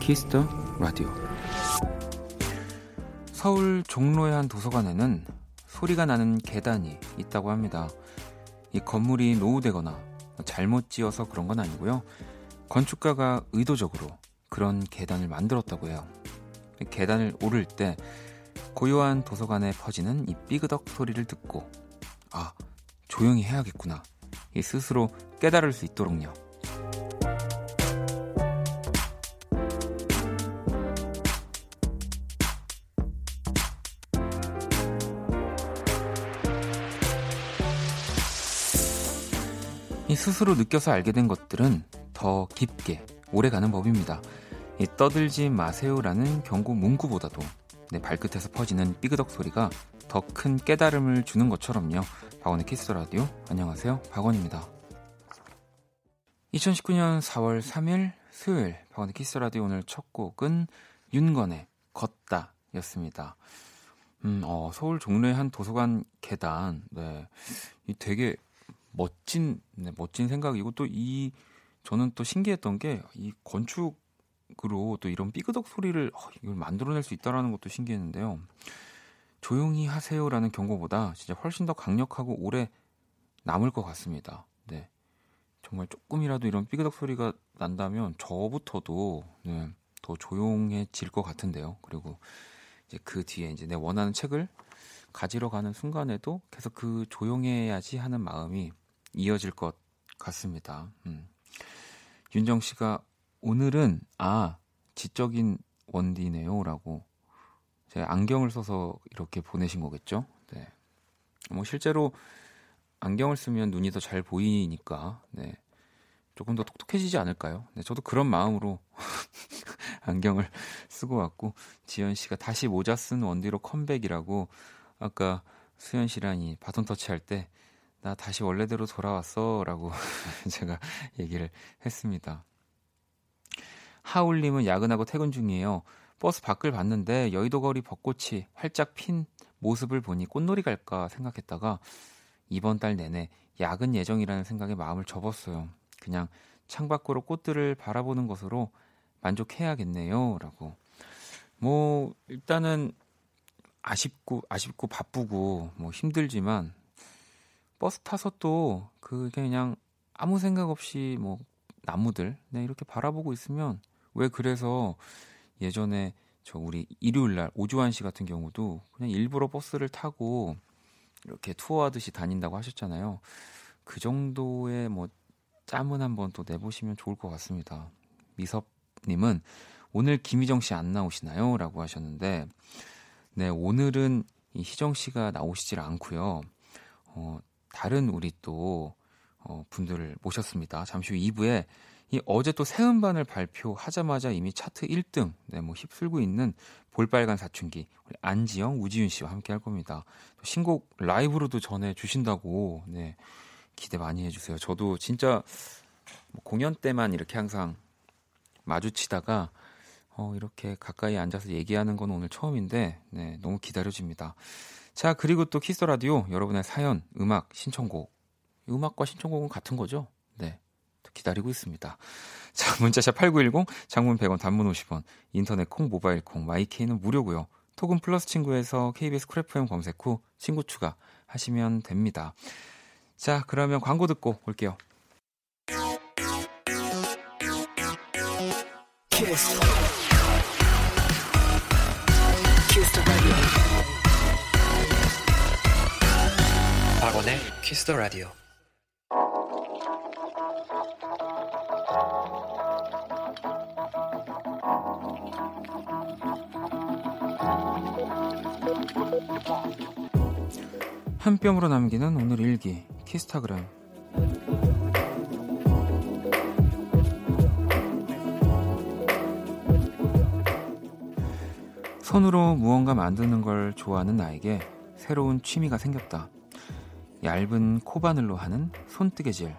Kiss the Radio 서울 종로의 한 도서관에는 소리가 나는 계단이 있다고 합니다. 이 건물이 노후되거나 잘못 지어서 그런 건 아니고요. 건축가가 의도적으로 그런 계단을 만들었다고 해요. 계단을 오를 때 고요한 도서관에 퍼지는 이 삐그덕 소리를 듣고 아 조용히 해야겠구나 이 스스로 깨달을 수 있도록요. 스스로 느껴서 알게 된 것들은 더 깊게 오래가는 법입니다. 이 떠들지 마세요라는 경고 문구보다도 내 발끝에서 퍼지는 삐그덕 소리가 더 큰 깨달음을 주는 것처럼요. 박원의 Kiss the Radio 안녕하세요. 박원입니다. 2019년 4월 3일 수요일 박원의 Kiss the Radio 오늘 첫 곡은 윤건의 걷다였습니다. 음, 어, 서울 종로의 한 도서관 계단, 네, 이 되게 멋진 네, 멋진 생각이고 또 이 저는 또 신기했던 게 이 건축으로 또 이런 삐그덕 소리를 어, 이걸 만들어낼 수 있다라는 것도 신기했는데요. 조용히 하세요라는 경고보다 진짜 훨씬 더 강력하고 오래 남을 것 같습니다. 네. 정말 조금이라도 이런 삐그덕 소리가 난다면 저부터도 네, 더 조용해질 것 같은데요. 그리고 이제 그 뒤에 이제 내 원하는 책을 가지러 가는 순간에도 계속 그 조용해야지 하는 마음이 이어질 것 같습니다. 음. 윤정 씨가 오늘은 아 지적인 원디네요라고 제 안경을 써서 이렇게 보내신 거겠죠? 네. 뭐 실제로 안경을 쓰면 눈이 더 잘 보이니까 네. 조금 더 똑똑해지지 않을까요? 네, 저도 그런 마음으로 안경을 쓰고 왔고 지현 씨가 다시 모자 쓴 원디로 컴백이라고 아까 수현 씨랑 이 바톤 터치 할 때 나 다시 원래대로 돌아왔어 라고 제가 얘기를 했습니다. 하울님은 야근하고 퇴근 중이에요. 버스 밖을 봤는데 여의도 거리 벚꽃이 활짝 핀 모습을 보니 꽃놀이 갈까 생각했다가 이번 달 내내 야근 예정이라는 생각에 마음을 접었어요. 그냥 창밖으로 꽃들을 바라보는 것으로 만족해야겠네요. 라고. 뭐, 일단은 아쉽고, 아쉽고 바쁘고, 뭐 힘들지만 버스 타서 또 그게 그냥 아무 생각 없이 뭐 나무들 네, 이렇게 바라보고 있으면 왜 그래서 예전에 저 우리 일요일 날 오주환 씨 같은 경우도 그냥 일부러 버스를 타고 이렇게 투어하듯이 다닌다고 하셨잖아요. 그 정도의 뭐 짬은 한번 또 내보시면 좋을 것 같습니다. 미섭님은 오늘 김희정 씨 안 나오시나요? 라고 하셨는데, 네, 오늘은 이 희정 씨가 나오시질 않고요. 어, 다른 우리 또 어, 분들을 모셨습니다. 잠시 후 2부에 이 어제 또 새 음반을 발표하자마자 이미 차트 1등 네, 뭐 휩쓸고 있는 볼빨간 사춘기 우리 안지영, 우지윤 씨와 함께 할 겁니다. 신곡 라이브로도 전해 주신다고 네, 기대 많이 해주세요. 저도 진짜 뭐 공연 때만 이렇게 항상 마주치다가 어, 이렇게 가까이 앉아서 얘기하는 건 오늘 처음인데 네, 너무 기다려집니다. 자, 그리고 또 Kiss the Radio 여러분의 사연, 음악, 신청곡. 음악과 신청곡은 같은 거죠? 네. 기다리고 있습니다. 자, 문자 샵 8910, 장문 100원, 단문 50원, 인터넷 콩, 모바일 콩, 마이 K는 무료고요. 톡은 플러스 친구에서 KBS Cool FM 검색 후 친구 추가 하시면 됩니다. 자, 그러면 광고 듣고 올게요. 키스. 키스 박원의 키스 더 라디오. 한 뼘으로 남기는 오늘 일기 키스타그램 손으로 무언가 만드는 걸 좋아하는 나에게 새로운 취미가 생겼다. 얇은 코바늘로 하는 손뜨개질.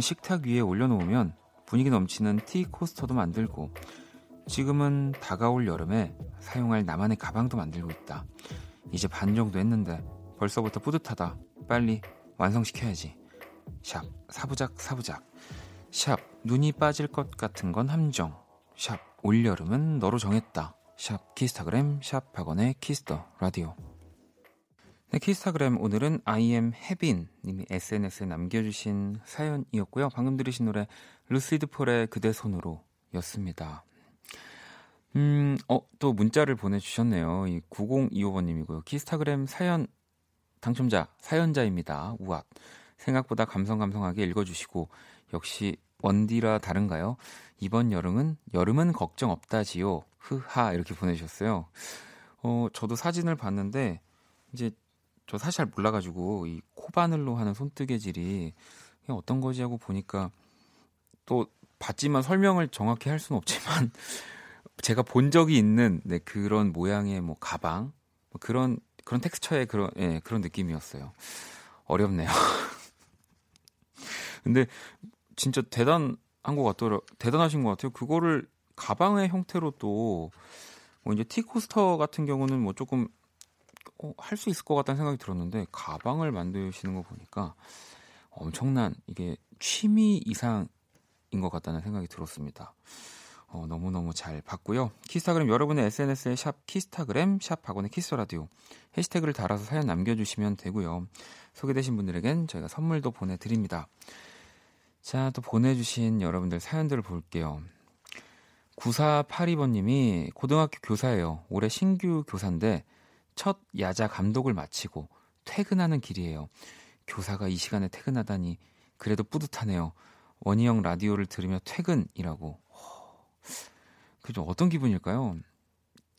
식탁 위에 올려놓으면 분위기 넘치는 티 코스터도 만들고 지금은 다가올 여름에 사용할 나만의 가방도 만들고 있다. 이제 반 정도 했는데 벌써부터 뿌듯하다. 빨리 완성시켜야지. 샵 사부작 사부작 샵 눈이 빠질 것 같은 건 함정 샵 올여름은 너로 정했다 샵 키스타그램 샵 박원의 키스 더 라디오 네, 키스타그램 오늘은 IM 혜빈 님이 SNS에 남겨주신 사연이었고요. 방금 들으신 노래 루시드 폴의 그대 손으로 였습니다. 음, 어, 또 문자를 보내주셨네요. 이 9025번님이고요. 키스타그램 사연 당첨자, 사연자입니다. 우악. 생각보다 감성감성하게 읽어주시고, 역시 원디라 다른가요? 이번 여름은, 여름은 걱정 없다지요. 흐하. 이렇게 보내주셨어요. 어, 저도 사진을 봤는데, 이제 저 사실 잘 몰라가지고, 이 코바늘로 하는 손뜨개질이 어떤 거지 하고 보니까, 또 봤지만 설명을 정확히 할 수는 없지만, 제가 본 적이 있는 네, 그런 모양의 뭐 가방 뭐 그런 그런 텍스처의 그런 예, 그런 느낌이었어요. 어렵네요. 근데 진짜 대단한 것 같더라. 대단하신 것 같아요. 그거를 가방의 형태로 또 뭐 이제 티코스터 같은 경우는 뭐 조금 어, 할수 있을 것 같다는 생각이 들었는데 가방을 만드시는 거 보니까 엄청난 이게 취미 이상인 것 같다는 생각이 들었습니다. 어, 너무너무 잘 봤고요. 키스타그램 여러분의 SNS에 샵 키스타그램 샵 박원의 키스라디오 해시태그를 달아서 사연 남겨주시면 되고요. 소개되신 분들에겐 저희가 선물도 보내드립니다. 자, 또 보내주신 여러분들 사연들을 볼게요. 9482번님이 고등학교 교사예요. 올해 신규 교사인데 첫 야자 감독을 마치고 퇴근하는 길이에요. 교사가 이 시간에 퇴근하다니 그래도 뿌듯하네요. 원희형 라디오를 들으며 퇴근이라고. 그좀 어떤 기분일까요?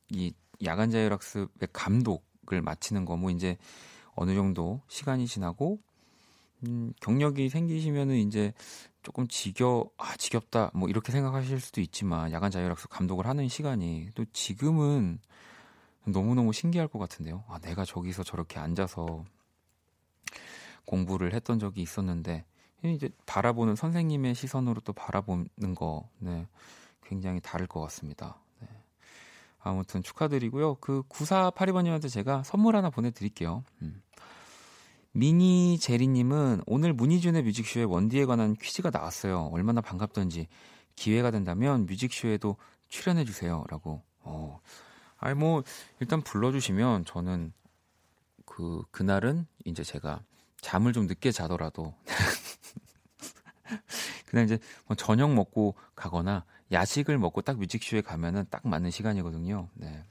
이 야간 자율학습의 감독을 마치는 거 뭐 이제 어느 정도 시간이 지나고 음, 경력이 생기시면은 이제 조금 지겨 아 지겹다 뭐 이렇게 생각하실 수도 있지만 야간 자율학습 감독을 하는 시간이 또 지금은 너무너무 신기할 것 같은데요. 아 내가 저기서 저렇게 앉아서 공부를 했던 적이 있었는데 이제 바라보는 선생님의 시선으로 또 바라보는 거 네. 굉장히 다를 것 같습니다. 네. 아무튼 축하드리고요. 그 9482번님한테 제가 선물 하나 보내드릴게요. 음. 미니 제리님은 오늘 문희준의 뮤직쇼에 원디에 관한 퀴즈가 나왔어요. 얼마나 반갑던지 기회가 된다면 뮤직쇼에도 출연해주세요. 라고. 어. 아니, 뭐, 일단 불러주시면 저는 그, 그날은 이제 제가 잠을 좀 늦게 자더라도 그냥 이제 뭐 저녁 먹고 가거나 야식을 먹고 딱 뮤직쇼에 가면은 딱 맞는 시간이거든요. 네.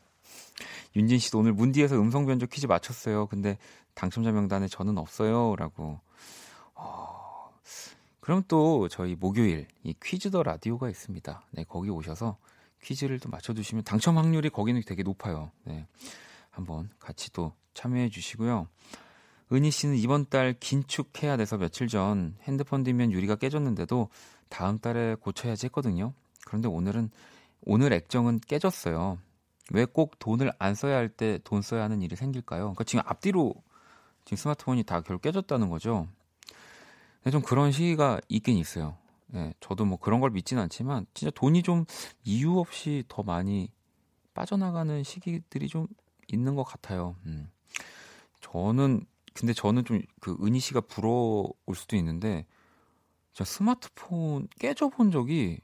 윤진 씨도 오늘 문디에서 음성 변조 퀴즈 맞췄어요. 근데 당첨자 명단에 저는 없어요라고. 어, 그럼 또 저희 목요일 이 퀴즈 더 라디오가 있습니다. 네, 거기 오셔서 퀴즈를 또 맞춰주시면 당첨 확률이 거기는 되게 높아요. 네, 한번 같이 또 참여해 주시고요. 은희 씨는 이번 달 긴축해야 돼서 며칠 전 핸드폰 뒷면 유리가 깨졌는데도 다음 달에 고쳐야지 했거든요. 그런데 오늘은 오늘 액정은 깨졌어요. 왜 꼭 돈을 안 써야 할 때 돈 써야 하는 일이 생길까요? 그러니까 지금 앞뒤로 지금 스마트폰이 다 결국 깨졌다는 거죠. 근데 좀 그런 시기가 있긴 있어요. 네, 저도 뭐 그런 걸 믿진 않지만 진짜 돈이 좀 이유 없이 더 많이 빠져나가는 시기들이 좀 있는 것 같아요. 음. 저는 근데 저는 좀 그 은희 씨가 부러울 수도 있는데 제가 스마트폰 깨져본 적이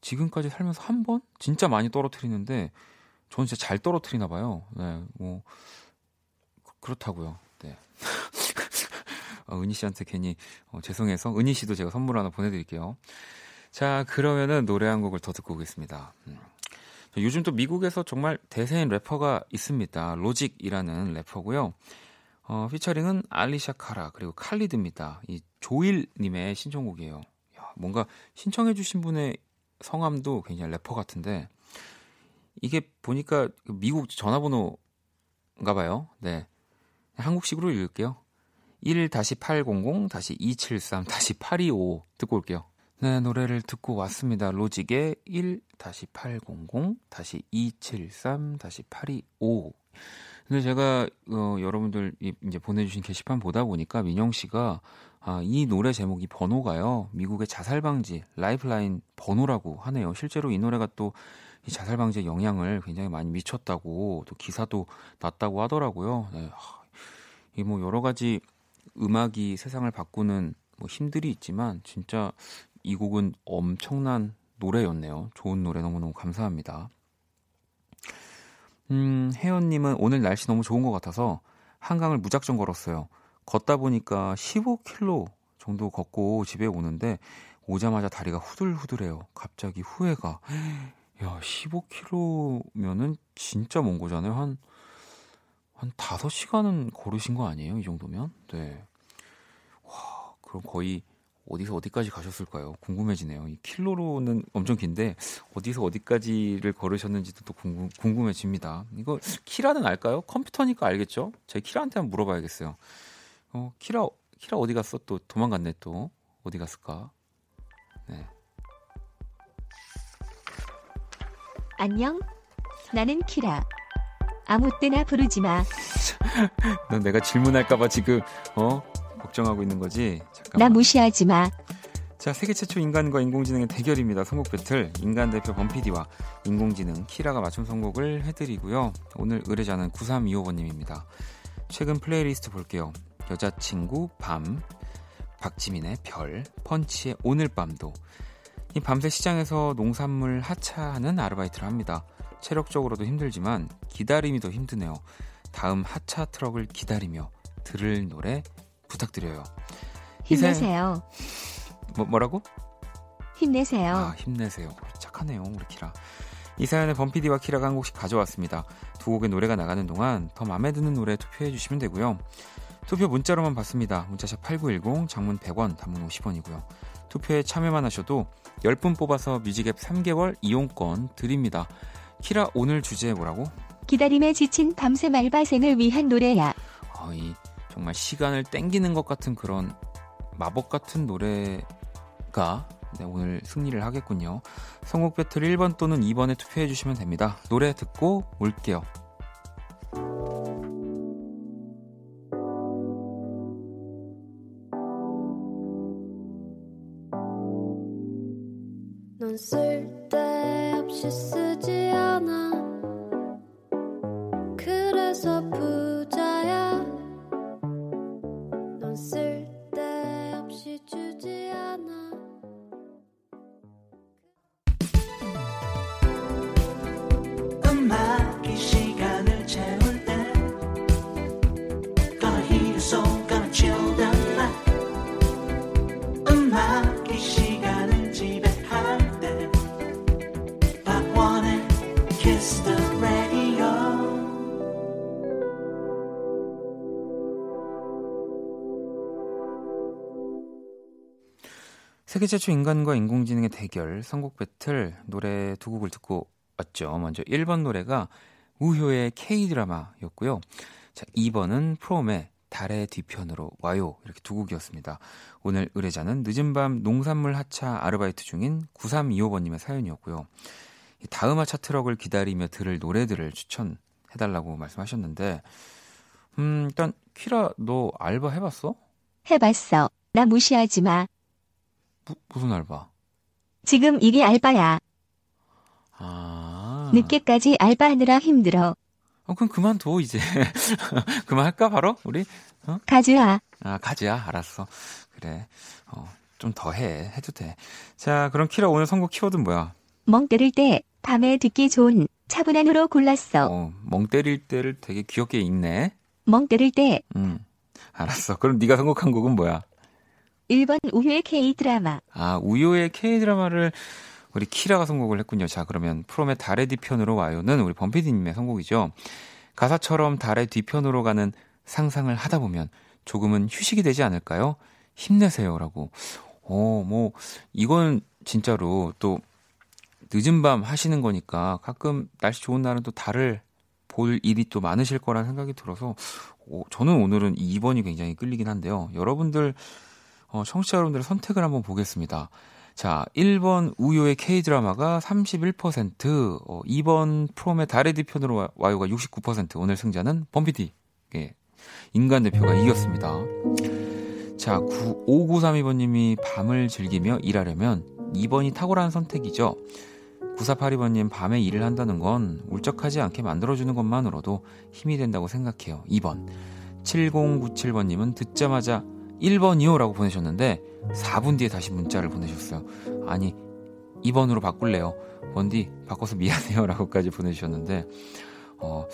지금까지 살면서 한 번? 진짜 많이 떨어뜨리는데 저는 진짜 잘 떨어뜨리나 봐요. 네, 뭐 그렇다고요. 네. 어, 은희 씨한테 괜히 어, 죄송해서 은희 씨도 제가 선물 하나 보내드릴게요. 자 그러면은 노래 한 곡을 더 듣고 오겠습니다. 음. 요즘 또 미국에서 정말 대세인 래퍼가 있습니다. 로직이라는 래퍼고요. 어, 피처링은 알리샤 카라 그리고 칼리드입니다. 이 조일님의 신청곡이에요. 야, 뭔가 신청해주신 분의 성함도 굉장히 래퍼 같은데 이게 보니까 미국 전화번호인가 봐요. 네. 한국식으로 읽을게요. 1-800-273-825 듣고 올게요. 네, 노래를 듣고 왔습니다. 로직의 1-800-273-825 근데 제가 어, 여러분들 이제 보내주신 게시판 보다 보니까 민영 씨가 아, 이 노래 제목이 번호가요. 미국의 자살 방지 라이프라인 번호라고 하네요. 실제로 이 노래가 또 이 자살 방지에 영향을 굉장히 많이 미쳤다고 또 기사도 났다고 하더라고요. 네. 이뭐 여러 가지 음악이 세상을 바꾸는 뭐 힘들이 있지만 진짜 이 곡은 엄청난 노래였네요. 좋은 노래 너무너무 감사합니다. 음, 혜연님은 오늘 날씨 너무 좋은 것 같아서 한강을 무작정 걸었어요. 걷다 보니까 15km 정도 걷고 집에 오는데 오자마자 다리가 후들후들해요. 갑자기 후회가. 야, 15km면은 진짜 먼 거잖아요. 한, 한 5시간은 걸으신 거 아니에요? 이 정도면? 네. 와, 그럼 거의 어디서 어디까지 가셨을까요? 궁금해지네요. 이 킬로로는 엄청 긴데 어디서 어디까지를 걸으셨는지도 또 궁금, 궁금해집니다. 이거 키라는 알까요? 컴퓨터니까 알겠죠? 제 키라한테 한번 물어봐야겠어요. 어, 키라 키라 어디 갔어? 또 도망갔네 또 어디 갔을까? 네. 안녕. 나는 키라. 아무 때나 부르지 마. 넌 내가 질문할까봐 지금 어 걱정하고 있는 거지? 잠깐만. 나 무시하지 마. 자, 세계 최초 인간과 인공지능의 대결입니다. 선곡 배틀. 인간 대표 범피디와 인공지능 키라가 맞춤 선곡을 해드리고요. 오늘 의뢰자는 9325번님입니다. 최근 플레이리스트 볼게요. 여자친구 밤, 박지민의 별, 펀치의 오늘 밤도. 이 밤새 시장에서 농산물 하차하는 아르바이트를 합니다. 체력적으로도 힘들지만 기다림이 더 힘드네요. 다음 하차 트럭을 기다리며 들을 노래 부탁드려요. 힘내세요. 뭐, 뭐라고? 힘내세요. 아, 힘내세요. 착하네요, 우리 키라. 이 사연에 범피디와 키라가 한 곡씩 가져왔습니다. 두 곡의 노래가 나가는 동안 더 마음에 드는 노래 투표해 주시면 되고요. 투표 문자로만 받습니다. 문자샵 8910, 장문 100원, 단문 50원이고요. 투표에 참여만 하셔도 10분 뽑아서 뮤직앱 3개월 이용권 드립니다. 키라 오늘 주제 뭐라고? 기다림에 지친 밤새 말바생을 위한 노래야. 어 이 정말 시간을 땡기는 것 같은 그런 마법 같은 노래가 네, 오늘 승리를 하겠군요. 선곡 배틀 1번 또는 2번에 투표해 주시면 됩니다. 노래 듣고 올게요. 세계 최초 인간과 인공지능의 대결 선곡 배틀 노래 두 곡을 듣고 왔죠. 먼저 1번 노래가 우효의 K-드라마였고요. 자, 2번은 프롬의 달의 뒤편으로 와요. 이렇게 두 곡이었습니다. 오늘 의뢰자는 늦은 밤 농산물 하차 아르바이트 중인 9325번님의 사연이었고요. 다음 하차 트럭을 기다리며 들을 노래들을 추천해달라고 말씀하셨는데, 음, 일단, 키라, 너 알바 해봤어? 해봤어. 나 무시하지 마. 무, 무슨 알바? 지금 이게 알바야. 아. 늦게까지 알바하느라 힘들어. 어, 그럼 그만둬, 이제. 그만할까, 바로? 우리? 어? 가즈야. 아, 가즈야? 알았어. 그래. 어, 좀 더 해. 해도 돼. 자, 그럼 키라 오늘 선곡 키워드는 뭐야? 멍 때릴 때, 밤에 듣기 좋은 차분한으로 골랐어. 어, 멍 때릴 때를 되게 귀엽게 읽네. 멍 때릴 때. 음. 알았어. 그럼 네가 선곡한 곡은 뭐야? 1번 우효의 K-드라마. 아, 우효의 K-드라마를 우리 키라가 선곡을 했군요. 자, 그러면 프롬의 달의 뒤편으로 와요는 우리 범피디님의 선곡이죠. 가사처럼 달의 뒤편으로 가는 상상을 하다 보면 조금은 휴식이 되지 않을까요? 힘내세요라고. 어, 뭐, 이건 진짜로 또 늦은 밤 하시는 거니까 가끔 날씨 좋은 날은 또 달을 볼 일이 또 많으실 거라는 생각이 들어서 오, 저는 오늘은 2번이 굉장히 끌리긴 한데요. 여러분들 어, 청취자 여러분들의 선택을 한번 보겠습니다. 자, 1번 우효의 K-드라마가 31%, 어, 2번 프롬의 달의 뒤편으로 와요가 69%, 오늘 승자는 범피디, 예, 인간 대표가 이겼습니다. 자, 9, 5932번님이 밤을 즐기며 일하려면 2번이 탁월한 선택이죠. 9482번님, 밤에 일을 한다는 건 울적하지 않게 만들어주는 것만으로도 힘이 된다고 생각해요. 2번. 7097번님은 듣자마자 1번이요라고 보내셨는데 4분 뒤에 다시 문자를 보내셨어요. 아니 2번으로 바꿀래요. 원디 바꿔서 미안해요라고까지 보내주셨는데 어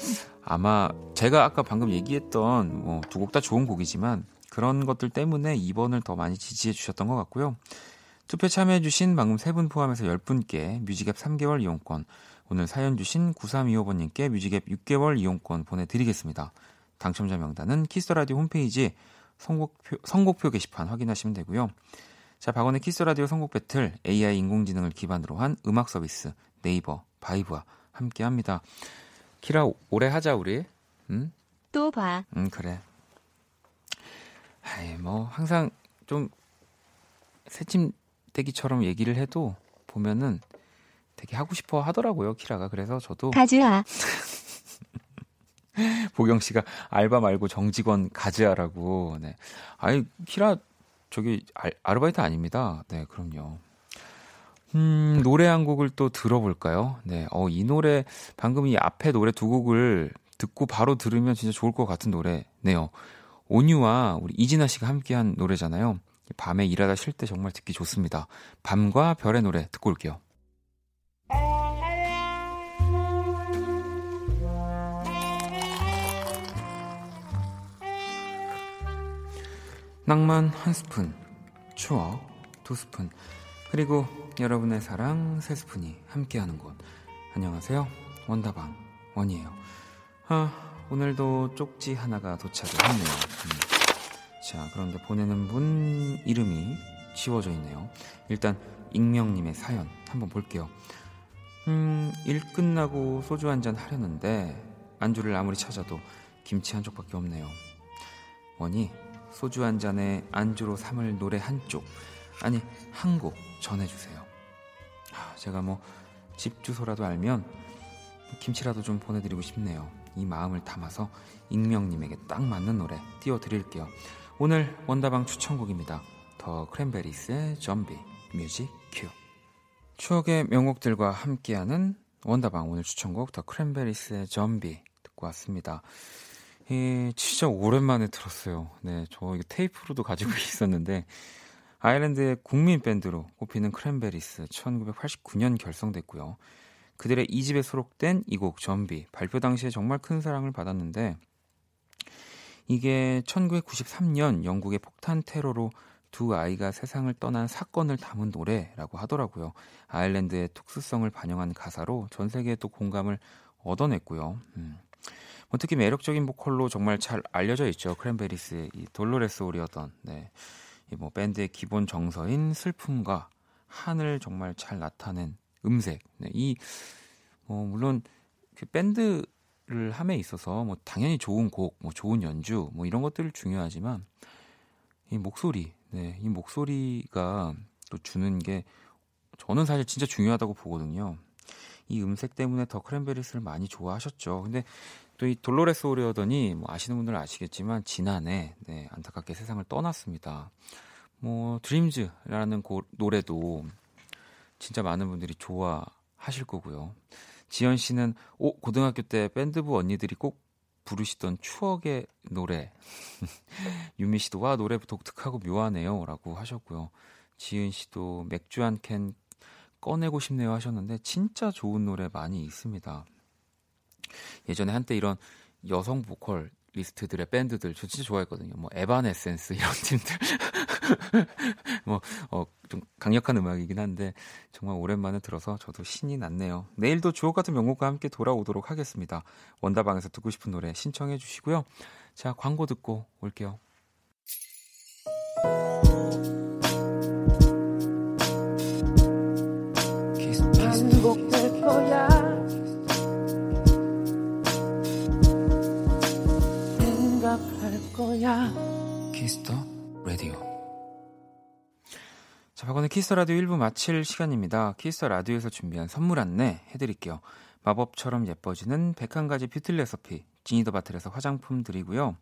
아마 제가 아까 방금 얘기했던 뭐 두 곡 다 좋은 곡이지만 그런 것들 때문에 2번을 더 많이 지지해 주셨던 것 같고요. 투표 참여해 주신 방금 세분 포함해서 10분께 music앱 3개월 이용권 오늘 사연 주신 9325번님께 music앱 6개월 이용권 보내드리겠습니다. 당첨자 명단은 키스 더 라디오 홈페이지 선곡표, 선곡표 게시판 확인하시면 되고요. 자, 박원의 키스 더 라디오 선곡 battle AI 인공지능을 기반으로 한 음악 서비스 네이버 바이브와 함께 합니다. 키라 오래 하자 우리. 응? 또 봐. 응 그래. 아이 뭐 항상 좀 새침대기처럼 얘기를 해도 보면은 되게 하고 싶어 하더라고요 키라가 그래서 저도 가즈아. 보경 씨가 알바 말고 정직원 가즈아라고. 네. 아니 키라 저기 아, 아르바이트 아닙니다. 네 그럼요. 음, 노래 한 곡을 또 들어볼까요? 네, 어, 이 노래, 방금 이 앞에 노래 두 곡을 듣고 바로 들으면 진짜 좋을 것 같은 노래네요. 온유와 우리 이진아 씨가 함께한 노래잖아요. 밤에 일하다 쉴 때 정말 듣기 좋습니다. 밤과 별의 노래 듣고 올게요. 낭만 한 스푼, 추억 두 스푼, 그리고 여러분의 사랑 세 스푼이 함께하는 곳. 안녕하세요. 원다방 원이에요. 아, 오늘도 쪽지 하나가 도착을 했네요. 음. 자, 그런데 보내는 분 이름이 지워져 있네요. 일단 익명님의 사연 한번 볼게요. 음, 일 끝나고 소주 한 잔 하려는데 안주를 아무리 찾아도 김치 한 쪽밖에 없네요. 원이 소주 한 잔에 안주로 삼을 노래 한 쪽, 아니 한 곡 전해주세요. 아, 제가 뭐 집 주소라도 알면 김치라도 좀 보내드리고 싶네요. 이 마음을 담아서 익명님에게 딱 맞는 노래 띄워드릴게요. 오늘 원다방 추천곡입니다. 더 크랜베리스의 좀비 music 큐. 추억의 명곡들과 함께하는 원다방 오늘 추천곡 더 크랜베리스의 좀비 듣고 왔습니다. 예, 진짜 오랜만에 들었어요. 네, 저 이거 테이프로도 가지고 있었는데 아일랜드의 국민 밴드로 꼽히는 크랜베리스 1989년 결성됐고요. 그들의 2집에 수록된 이 곡 좀비 발표 당시에 정말 큰 사랑을 받았는데 이게 1993년 영국의 폭탄 테러로 두 아이가 세상을 떠난 사건을 담은 노래라고 하더라고요. 아일랜드의 특수성을 반영한 가사로 전 세계에 또 공감을 얻어냈고요. 음. 뭐 특히 매력적인 보컬로 정말 잘 알려져 있죠. 크랜베리스의 이 돌로레스 오리어던. 네. 이 뭐 밴드의 기본 정서인 슬픔과 한을 정말 잘 나타낸 음색. 네, 이 뭐 물론 그 밴드를 함에 있어서 뭐 당연히 좋은 곡, 뭐 좋은 연주, 뭐 이런 것들 중요하지만 이 목소리, 네, 이 목소리가 또 주는 게 저는 사실 진짜 중요하다고 보거든요. 이 음색 때문에 더 크랜베리스를 많이 좋아하셨죠. 근데 또 이 돌로레스 오리어던이 뭐 아시는 분들은 아시겠지만 지난해 네, 안타깝게 세상을 떠났습니다. 뭐 드림즈라는 고, 노래도 진짜 많은 분들이 좋아하실 거고요. 지연 씨는 오 고등학교 때 밴드부 언니들이 꼭 부르시던 추억의 노래. 유미 씨도 와 노래 독특하고 묘하네요라고 하셨고요. 지은 씨도 맥주 한 캔 꺼내고 싶네요 하셨는데 진짜 좋은 노래 많이 있습니다. 예전에 한때 이런 여성 보컬 리스트들의 밴드들 저 진짜 좋아했거든요. 뭐 에바네센스 이런 팀들 뭐어좀 강력한 음악이긴 한데 정말 오랜만에 들어서 저도 신이 났네요. 내일도 주옥 같은 명곡과 함께 돌아오도록 하겠습니다. 원다방에서 듣고 싶은 노래 신청해 주시고요. 자 광고 듣고 올게요. 반복될 거야. 거야. 키스 더 라디오. 자, 박원의 키스 더 라디오 1부 마칠 시간입니다. 키스 더 라디오에서 준비한 선물 안내 해드릴게요. 마법처럼 예뻐지는 101가지 beauty recipe 지니 더 바틀에서 화장품 드리고요.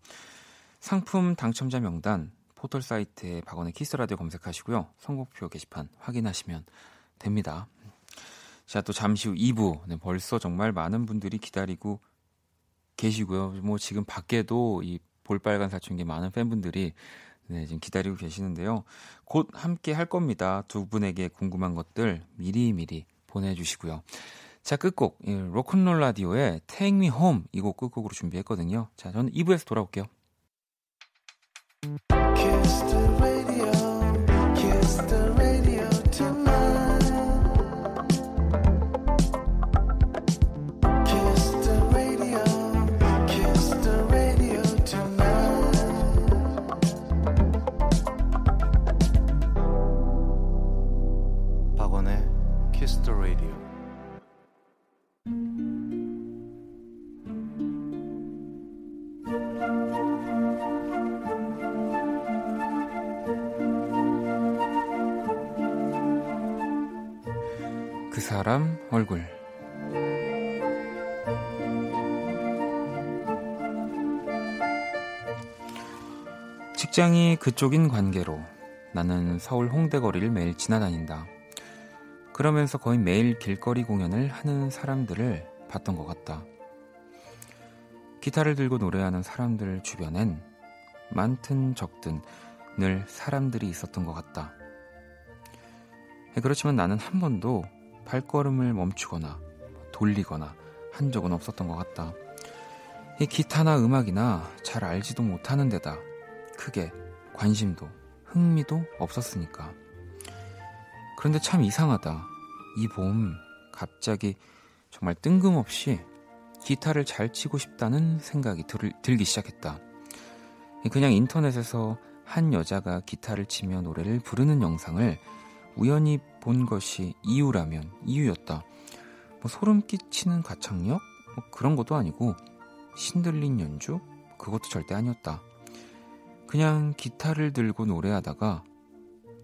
상품 당첨자 명단 포털 사이트에 박원의 키스 더 라디오 검색하시고요. 선곡표 게시판 확인하시면 됩니다. 자, 또 잠시 후 2부. 네, 벌써 정말 많은 분들이 기다리고 계시고요. 뭐 지금 밖에도 이 볼빨간 사춘기 많은 팬분들이 네, 지금 기다리고 계시는데요. 곧 함께 할 겁니다. 두 분에게 궁금한 것들 미리미리 보내주시고요. 자, 끝곡. 로큰롤 라디오의 Take Me Home 이 곡 끝곡으로 준비했거든요. 자, 저는 2부에서 돌아올게요. 사람 얼굴 직장이 그쪽인 관계로 나는 서울 홍대 거리를 매일 지나다닌다. 그러면서 거의 매일 길거리 공연을 하는 사람들을 봤던 것 같다. 기타를 들고 노래하는 사람들 주변엔 많든 적든 늘 사람들이 있었던 것 같다. 그렇지만 나는 한 번도 발걸음을 멈추거나 돌리거나 한 적은 없었던 것 같다. 이 기타나 음악이나 잘 알지도 못하는 데다 크게 관심도 흥미도 없었으니까. 그런데 참 이상하다. 이 봄 갑자기 정말 뜬금없이 기타를 잘 치고 싶다는 생각이 들, 들기 시작했다. 그냥 인터넷에서 한 여자가 기타를 치며 노래를 부르는 영상을 우연히 본 것이 이유라면 이유였다. 뭐 소름 끼치는 가창력? 뭐 그런 것도 아니고 신들린 연주? 그것도 절대 아니었다. 그냥 기타를 들고 노래하다가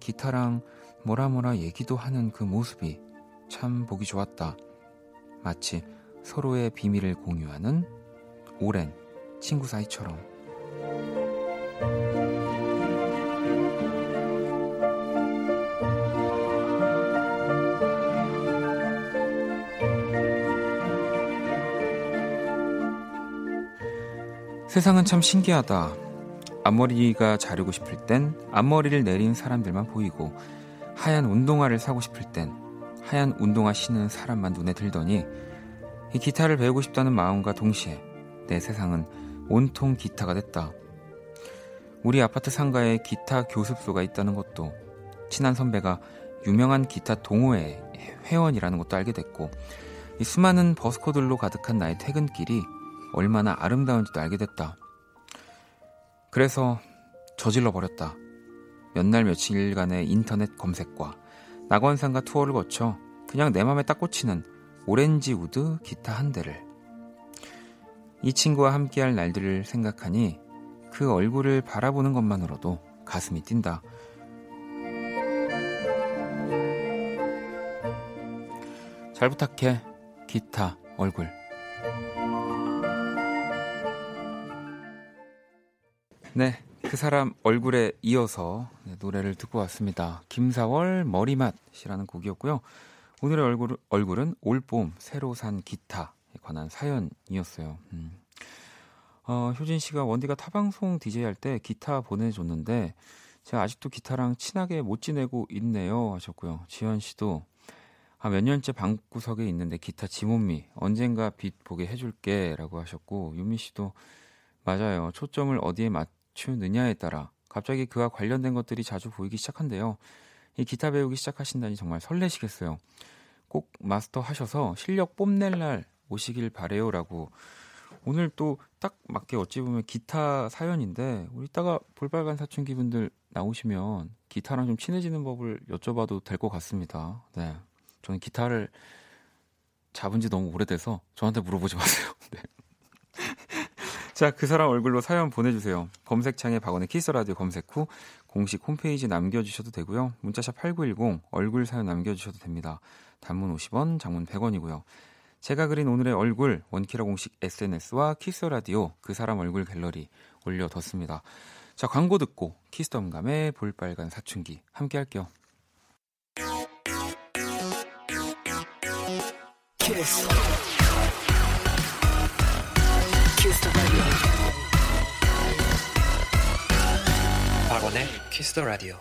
기타랑 뭐라 뭐라 얘기도 하는 그 모습이 참 보기 좋았다. 마치 서로의 비밀을 공유하는 오랜 친구 사이처럼. 세상은 참 신기하다. 앞머리가 자르고 싶을 땐 앞머리를 내린 사람들만 보이고 하얀 운동화를 사고 싶을 땐 하얀 운동화 신는 사람만 눈에 들더니 이 기타를 배우고 싶다는 마음과 동시에 내 세상은 온통 기타가 됐다. 우리 아파트 상가에 기타 교습소가 있다는 것도 친한 선배가 유명한 기타 동호회 회원이라는 것도 알게 됐고 이 수많은 버스커들로 가득한 나의 퇴근길이 얼마나 아름다운지도 알게 됐다. 그래서 저질러 버렸다. 몇 날 며칠간의 인터넷 검색과 낙원상가 투어를 거쳐 그냥 내 맘에 딱 꽂히는 오렌지 wood 기타 한 대를 이 친구와 함께할 날들을 생각하니 그 얼굴을 바라보는 것만으로도 가슴이 뛴다. 잘 부탁해 기타 얼굴 네, 그 사람 얼굴에 이어서 네, 노래를 듣고 왔습니다. 김사월 머리맡이라는 곡이었고요. 오늘의 얼굴, 얼굴은 올봄 새로 산 기타에 관한 사연이었어요. 음. 어, 효진 씨가 원디가 타방송 DJ 할 때 기타 보내줬는데 제가 아직도 기타랑 친하게 못 지내고 있네요 하셨고요. 지현 씨도 아, 몇 년째 방구석에 있는데 기타 지몬미 언젠가 빛 보게 해줄게 라고 하셨고 유미 씨도 맞아요. 초점을 어디에 맞 맞추느냐에 따라 갑자기 그와 관련된 것들이 자주 보이기 시작한데요. 이 기타 배우기 시작하신다니 정말 설레시겠어요. 꼭 마스터 하셔서 실력 뽐낼 날 오시길 바래요라고 오늘 또 딱 맞게 어찌 보면 기타 사연인데 우리 이따가 볼빨간 사춘기 분들 나오시면 기타랑 좀 친해지는 법을 여쭤봐도 될 것 같습니다. 네. 저는 기타를 잡은 지 너무 오래돼서 저한테 물어보지 마세요. 네. 자, 그 사람 얼굴로 사연 보내주세요. 검색창에 박원의 키스라디오 검색 후 공식 홈페이지 남겨주셔도 되고요. 문자샵 8910 얼굴 사연 남겨주셔도 됩니다. 단문 50원, 장문 100원이고요. 제가 그린 오늘의 얼굴 원키라 공식 SNS와 키스 더 라디오 그 사람 얼굴 갤러리 올려뒀습니다. 자, 광고 듣고 키스덤감의 볼빨간 사춘기 함께 할게요. 키스. 박원의 키스 더 라디오.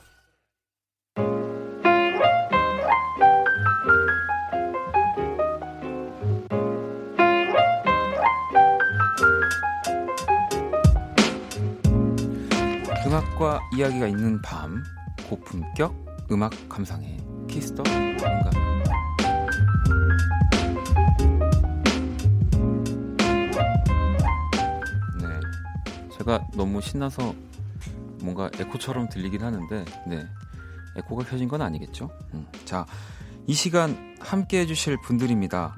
음악과 이야기가 있는 밤 고품격 음악 감상회 키스터 음감 네 제가 너무 신나서 뭔가 에코처럼 들리긴 하는데 네 에코가 켜진 건 아니겠죠 음. 자 이 시간 함께 해주실 분들입니다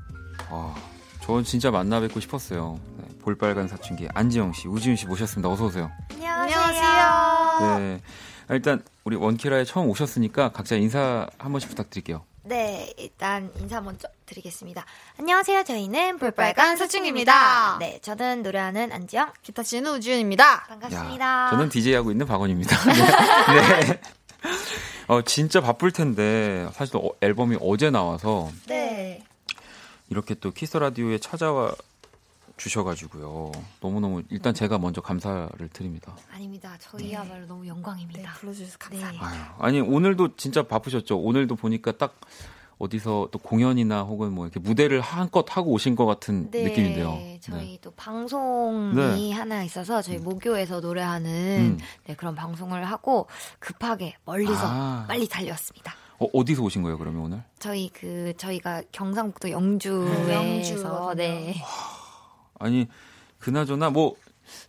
와, 저는 진짜 만나 뵙고 싶었어요 네, 볼빨간 사춘기 안지영 씨 우지윤 씨 모셨습니다 어서 오세요 안녕하세요. 네. 아, 일단 우리 원키라에 처음 오셨으니까 각자 인사 한 번씩 부탁드릴게요. 네, 일단 인사 먼저 드리겠습니다. 안녕하세요. 저희는 볼빨간 사춘기입니다. 네, 저는 노래하는 안지영, 기타 치는 우지윤입니다. 반갑습니다. 야, 저는 DJ 하고 있는 박원입니다. 네. 네. 어, 진짜 바쁠 텐데 사실 어, 앨범이 어제 나와서 네. 이렇게 또 키스 라디오에 찾아와 주셔가지고요. 너무너무 일단 제가 먼저 감사를 드립니다. 아닙니다. 저희야말로 너무 영광입니다. 네, 불러주셔서 감사합니다. 아유, 아니 오늘도 진짜 바쁘셨죠. 오늘도 보니까 딱 어디서 또 공연이나 혹은 뭐 이렇게 무대를 한껏 하고 오신 것 같은 네, 느낌인데요. 저희 네. 또 방송이 네. 하나 있어서 저희 모교에서 노래하는 음. 네, 그런 방송을 하고 급하게 멀리서 아. 빨리 달려왔습니다. 어, 어디서 오신 거예요, 그러면 오늘? 저희 그 저희가 경상북도 네, 영주에서 영주거든요. 네. 아니 그나저나 뭐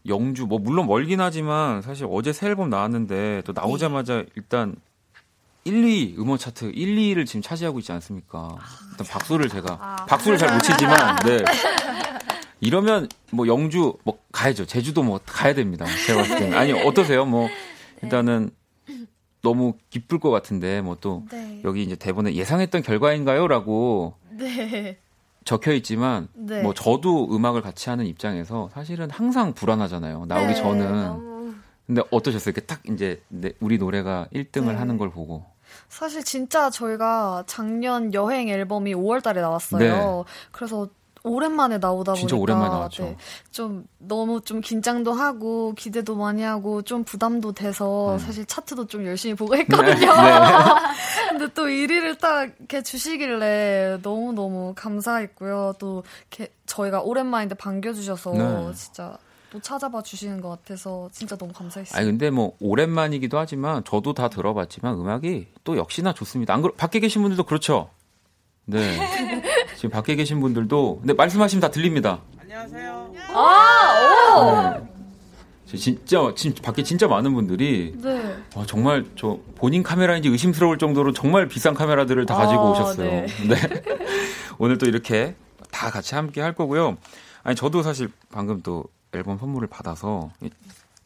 영주 뭐 물론 멀긴 하지만 사실 어제 새 앨범 나왔는데 또 나오자마자 일단 1, 2 음원 차트 1, 2를 지금 차지하고 있지 않습니까? 일단 박수를 제가 박수를 잘 못 치지만 네. 이러면 뭐 영주 뭐 가야죠. 제주도 뭐 가야 됩니다. 제가 봤을 때는 아니 어떠세요? 뭐 일단은 너무 기쁠 것 같은데 뭐또 네. 여기 이제 대본에 예상했던 결과인가요?라고 네. 적혀 있지만 네. 뭐 저도 음악을 같이 하는 입장에서 사실은 항상 불안하잖아요. 나오기 네, 전은. 너무 근데 어떠셨어요? 이렇게 딱 이제 내- 우리 노래가 1등을 네. 하는 걸 보고. 사실 진짜 저희가 작년 여행 앨범이 5월 달에 나왔어요. 그래서 오랜만에 나오다 네. 진짜 보니까 오랜만에 나왔죠. 네, 좀 너무 좀 긴장도 하고 기대도 많이 하고 좀 부담도 돼서 음. 사실 차트도 좀 열심히 보고 했거든요. 네. 근데 또 1위를 딱 이렇게 주시길래 너무 너무 감사했고요. 또 이렇게 저희가 오랜만인데 반겨주셔서 네. 진짜 또 찾아봐 주시는 것 같아서 진짜 너무 감사했어요. 아니 근데 뭐 오랜만이기도 하지만 저도 다 들어봤지만 음악이 또 역시나 좋습니다. 안 그렇 밖에 계신 분들도 그렇죠. 네. 지금 밖에 계신 분들도 근데 말씀하시면 다 들립니다. 안녕하세요. 네. 진짜 진 밖에 진짜 많은 분들이 네. 와, 정말 저 본인 카메라인지 의심스러울 정도로 정말 비싼 카메라들을 다 가지고 아, 오셨어요. 네. 네. 오늘 또 이렇게 다 같이 함께 할 거고요. 아니 저도 사실 방금 또 앨범 선물을 받아서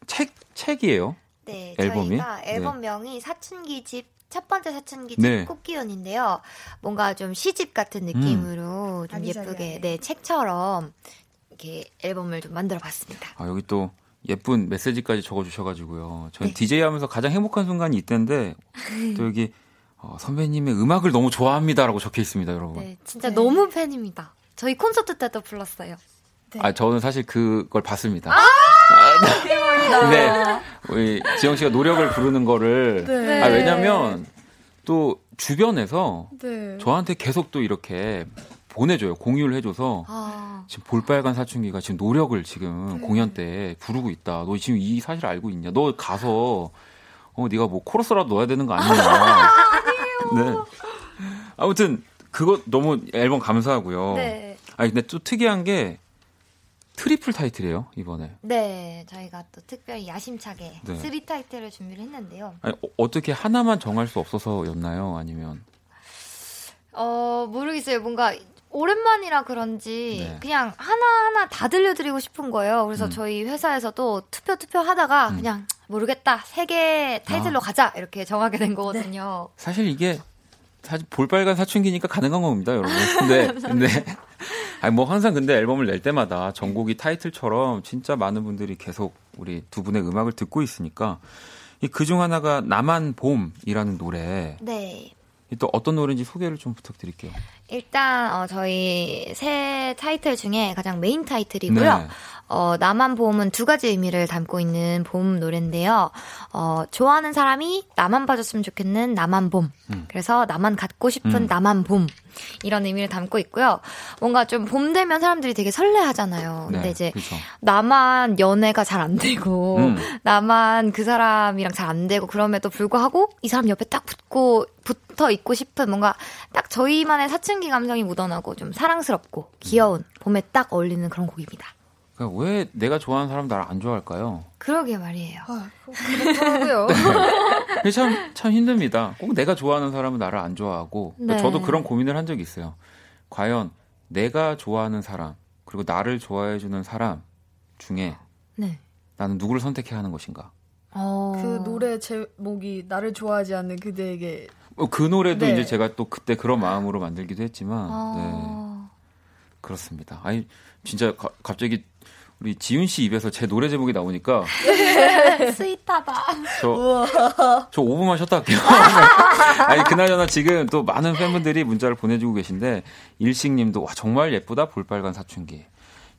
이책 책이에요. 네, 앨범이? 저희가 앨범명이 사춘기 집 첫 번째 사춘기집 네. 꽃기운인데요. 뭔가 좀 시집 같은 느낌으로 좀 아기자기하게. 예쁘게 네 책처럼 이렇게 앨범을 좀 만들어봤습니다. 아 여기 또 예쁜 메시지까지 적어주셔가지고요. 저는 네. DJ 하면서 가장 행복한 순간이 이때인데 또 여기 어, 선배님의 음악을 너무 좋아합니다라고 적혀 있습니다, 여러분. 네, 진짜 네. 너무 팬입니다. 저희 콘서트 때도 불렀어요. 아 저는 사실 그걸 봤습니다. 아, 네. 우리 지영 씨가 노력을 부르는 거를 네. 아 왜냐면 또 주변에서 네. 저한테 계속 또 이렇게 보내줘요. 공유를 해줘서 아, 지금 볼빨간 사춘기가 지금 노력을 지금 공연 때 부르고 있다. 너 지금 이 사실 알고 있냐? 너 가서 어 네가 뭐 코러스라도 넣어야 되는 거 아니냐? 네. 아무튼 그거 너무 앨범 감사하고요. 네. 아니 근데 또 특이한 게 triple 타이틀이에요 이번에. 네, 저희가 또 특별히 야심차게 네. three 타이틀을 준비를 했는데요. 아니, 어, 어떻게 하나만 정할 수 없어서였나요? 아니면 어, 모르겠어요. 뭔가 오랜만이라 그런지 네. 그냥 하나 하나 다 들려드리고 싶은 거예요. 그래서 음. 저희 회사에서도 투표 투표 하다가 음. 그냥 모르겠다. 세 개 타이틀로 아. 가자. 이렇게 정하게 된 거거든요. 사실 이게 사실 볼빨간 사춘기니까 가능한 겁니다, 여러분. 근데 근데 아니 뭐 항상 근데 앨범을 낼 때마다 전곡이 타이틀처럼 진짜 많은 분들이 계속 우리 두 분의 음악을 듣고 있으니까 이 그중 하나가 나만 봄이라는 노래. 네. 이또 어떤 노래인지 소개를 좀 부탁드릴게요. 일단 어, 저희 새 타이틀 중에 가장 메인 타이틀이고요. 네. 어, 나만 봄은 두 가지 의미를 담고 있는 봄 노래인데요. 어, 좋아하는 사람이 나만 봐줬으면 좋겠는 나만 봄. 음. 그래서 나만 갖고 싶은 음. 나만 봄. 이런 의미를 담고 있고요. 뭔가 좀 봄 되면 사람들이 되게 설레하잖아요. 근데 네, 이제 그쵸. 나만 연애가 잘 안 되고 음. 나만 그 사람이랑 잘 안 되고 그럼에도 불구하고 이 사람 옆에 딱 붙고 붙어 있고 싶은 뭔가 딱 저희만의 사춘기 감성이 묻어나고 좀 사랑스럽고 귀여운 봄에 딱 어울리는 그런 곡입니다. 그러니까 왜 내가 좋아하는 사람 나를 안 좋아할까요? 그러게 말이에요. 아, 그렇더라고요. 네. 참, 참 힘듭니다. 꼭 내가 좋아하는 사람은 나를 안 좋아하고. 그러니까 네. 저도 그런 고민을 한 적이 있어요. 과연 내가 좋아하는 사람, 그리고 나를 좋아해주는 사람 중에 네. 나는 누구를 선택해야 하는 것인가? 어... 그 노래 제목이 나를 좋아하지 않는 그대에게. 어, 그 노래도 네. 이제 제가 또 그때 그런 마음으로 만들기도 했지만, 어... 네. 그렇습니다. 아니, 진짜 가, 갑자기 우리 지윤 씨 입에서 제 노래 제목이 나오니까 스윗하다. 저, 저 5분만 쉬었다 할게요. 아니 그나저나 지금 또 많은 팬분들이 문자를 보내주고 계신데 일식님도 와 정말 예쁘다 볼빨간 사춘기.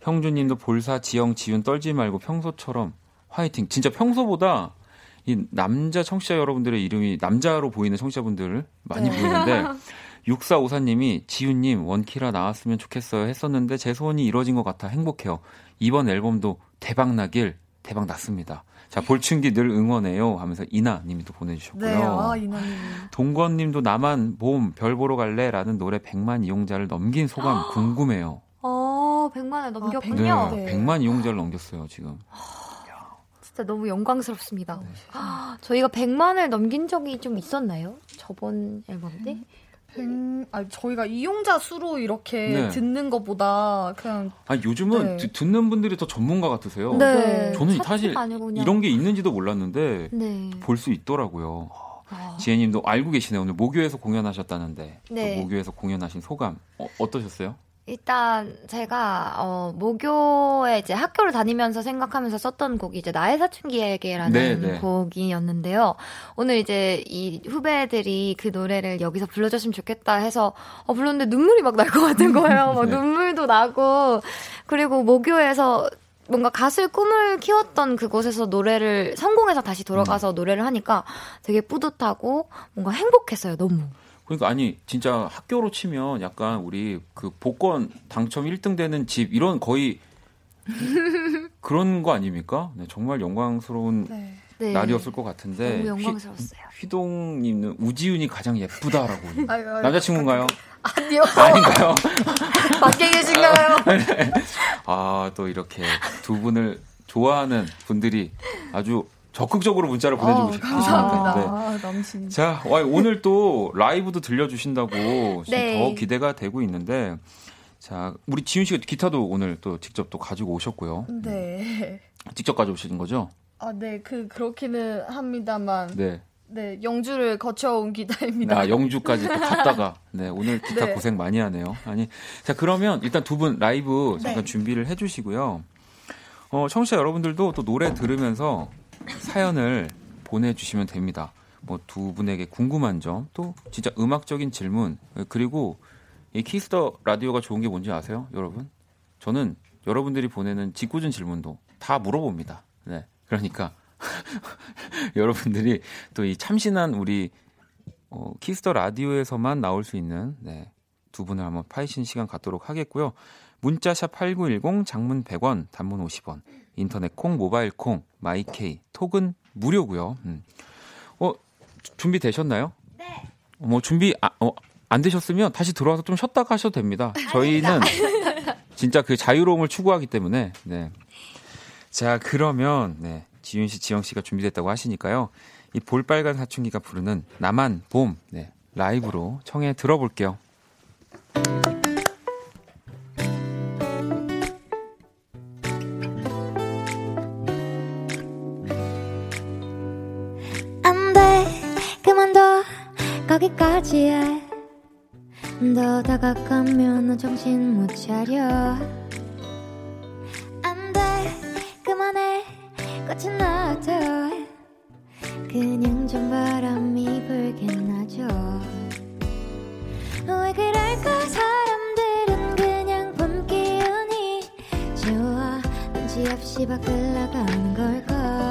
형주님도 볼사 지영 지윤 떨지 말고 평소처럼 화이팅. 진짜 평소보다 이 남자 청취자 여러분들의 이름이 남자로 보이는 청취자분들 많이 네. 보이는데 육사오사님이 지윤님 원키라 나왔으면 좋겠어요 했었는데 제 소원이 이루어진 것 같아 행복해요. 이번 앨범도 대박 나길 대박 났습니다. 자, 볼춘기 늘 응원해요 하면서 이나 님도 보내주셨고요. 네, 아, 이나님. 동건 님도 나만 봄, 별 보러 갈래? 라는 노래 100만 이용자를 넘긴 소감 궁금해요. 어, 100만을 넘겼군요. 아, 100, 네, 100만 이용자를 넘겼어요, 지금. 진짜 너무 영광스럽습니다. 네. 저희가 100만을 넘긴 적이 좀 있었나요? 저번 앨범 때? 음. 음, 아 저희가 이용자 수로 이렇게 네. 듣는 것보다 그냥 아 요즘은 네. 듣는 분들이 더 전문가 같으세요. 네. 저는 사실 이런 게 있는지도 몰랐는데 네. 볼수 있더라고요. 아. 지혜님도 알고 계시네요. 오늘 모교에서 공연하셨다는데 네. 모교에서 공연하신 소감 어, 어떠셨어요? 일단 제가 어 모교에 이제 학교를 다니면서 생각하면서 썼던 곡이 이제 나의 사춘기에게라는 네, 네. 곡이었는데요. 오늘 이제 이 후배들이 그 노래를 여기서 불러줬으면 좋겠다 해서 어 불렀는데 눈물이 막 날 것 같은 거예요. 막 네. 눈물도 나고 그리고 모교에서 뭔가 가수의 꿈을 키웠던 그곳에서 노래를 성공해서 다시 돌아가서 음. 노래를 하니까 되게 뿌듯하고 뭔가 행복했어요. 너무. 그러니까 아니 진짜 학교로 치면 약간 우리 그 복권 당첨 1등 되는 집 이런 거의 그런 거 아닙니까? 네, 정말 영광스러운 네. 네. 날이었을 것 같은데 너무 영광스러웠어요. 휘, 동님은 우지윤이 가장 예쁘다라고 아유, 아유, 남자친구인가요? 아니요. 아닌가요? 밖에 계신가요? 네. 아또 이렇게 두 분을 좋아하는 분들이 아주 적극적으로 문자를 보내주고 어, 싶습니다. 감사합니다. 네. 아, 남친. 자, 오늘 또 라이브도 들려주신다고 네. 더 기대가 되고 있는데, 자, 우리 지윤 씨가 기타도 오늘 또 직접 또 가지고 오셨고요. 네. 직접 가져오신 거죠? 아, 네, 그 그렇기는 합니다만. 네. 네, 영주를 거쳐온 기타입니다. 아, 영주까지 또 갔다가. 네, 오늘 기타 네. 고생 많이 하네요. 아니, 자, 그러면 일단 두 분 라이브 잠깐 네. 준비를 해주시고요. 어, 청취자 여러분들도 또 노래 들으면서 사연을 보내주시면 됩니다. 뭐 두 분에게 궁금한 점, 또 진짜 음악적인 질문, 그리고 이 키스 더 라디오가 좋은 게 뭔지 아세요, 여러분? 저는 여러분들이 보내는 짓궂은 질문도 다 물어봅니다. 네. 그러니까 여러분들이 또 이 참신한 우리 어, 키스 더 라디오에서만 나올 수 있는 네, 두 분을 한번 파헤칠 시간 갖도록 하겠고요. 문자샵 8910 장문 100원, 단문 50원. 인터넷 콩, 모바일 콩, 마이케이, 톡은 무료고요. 음. 어, 준비 되셨나요? 네. 뭐 준비 아, 어, 안 되셨으면 다시 들어와서 좀 쉬었다가 하셔도 됩니다. 저희는 진짜 그 자유로움을 추구하기 때문에 네. 자, 그러면 네. 지윤 씨, 지영 씨가 준비됐다고 하시니까요. 이 볼빨간 사춘기가 부르는 나만 봄 네. 라이브로 청해 들어볼게요. 거기까지 더 다가가면 너 정신 못 차려. 안 돼 그만해 꽃은 놔둬 그냥 좀 바람이 불긴 하죠. 왜 그럴까 사람들은 그냥 봄 기운이 좋아. 왠지 없이 밖을 나가는 걸까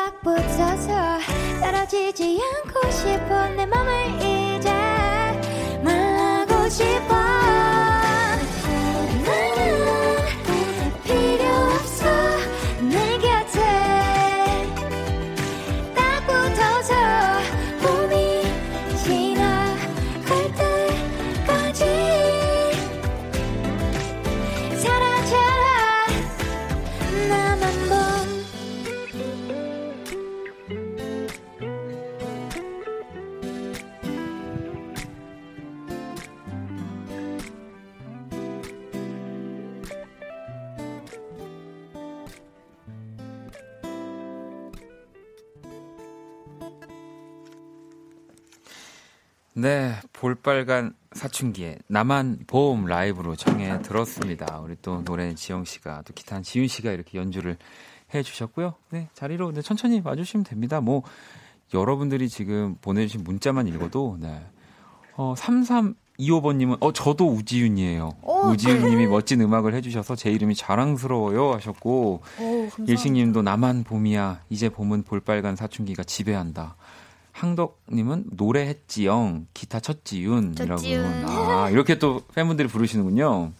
딱 붙어서 떨어지지 않고 싶어 내 맘을 이제 말하고 싶어 볼빨간 사춘기에 나만 봄 라이브로 청해 들었습니다. 우리 또 노래 지영 씨가 또 기타 지윤 씨가 이렇게 연주를 해 주셨고요. 네, 자리로 네, 천천히 와 주시면 됩니다. 뭐 여러분들이 지금 보내 주신 문자만 읽어도 네. 어, 3325번 님은 어 저도 우지윤이에요. 우지윤 님이 멋진 음악을 해 주셔서 제 이름이 자랑스러워요 하셨고 오, 감사합니다. 일식 님도 나만 봄이야. 이제 봄은 볼빨간 사춘기가 지배한다. 항덕님은 노래했지영, 기타 쳤지윤이라고. 쳤지윤. 아 이렇게 또 팬분들이 부르시는군요.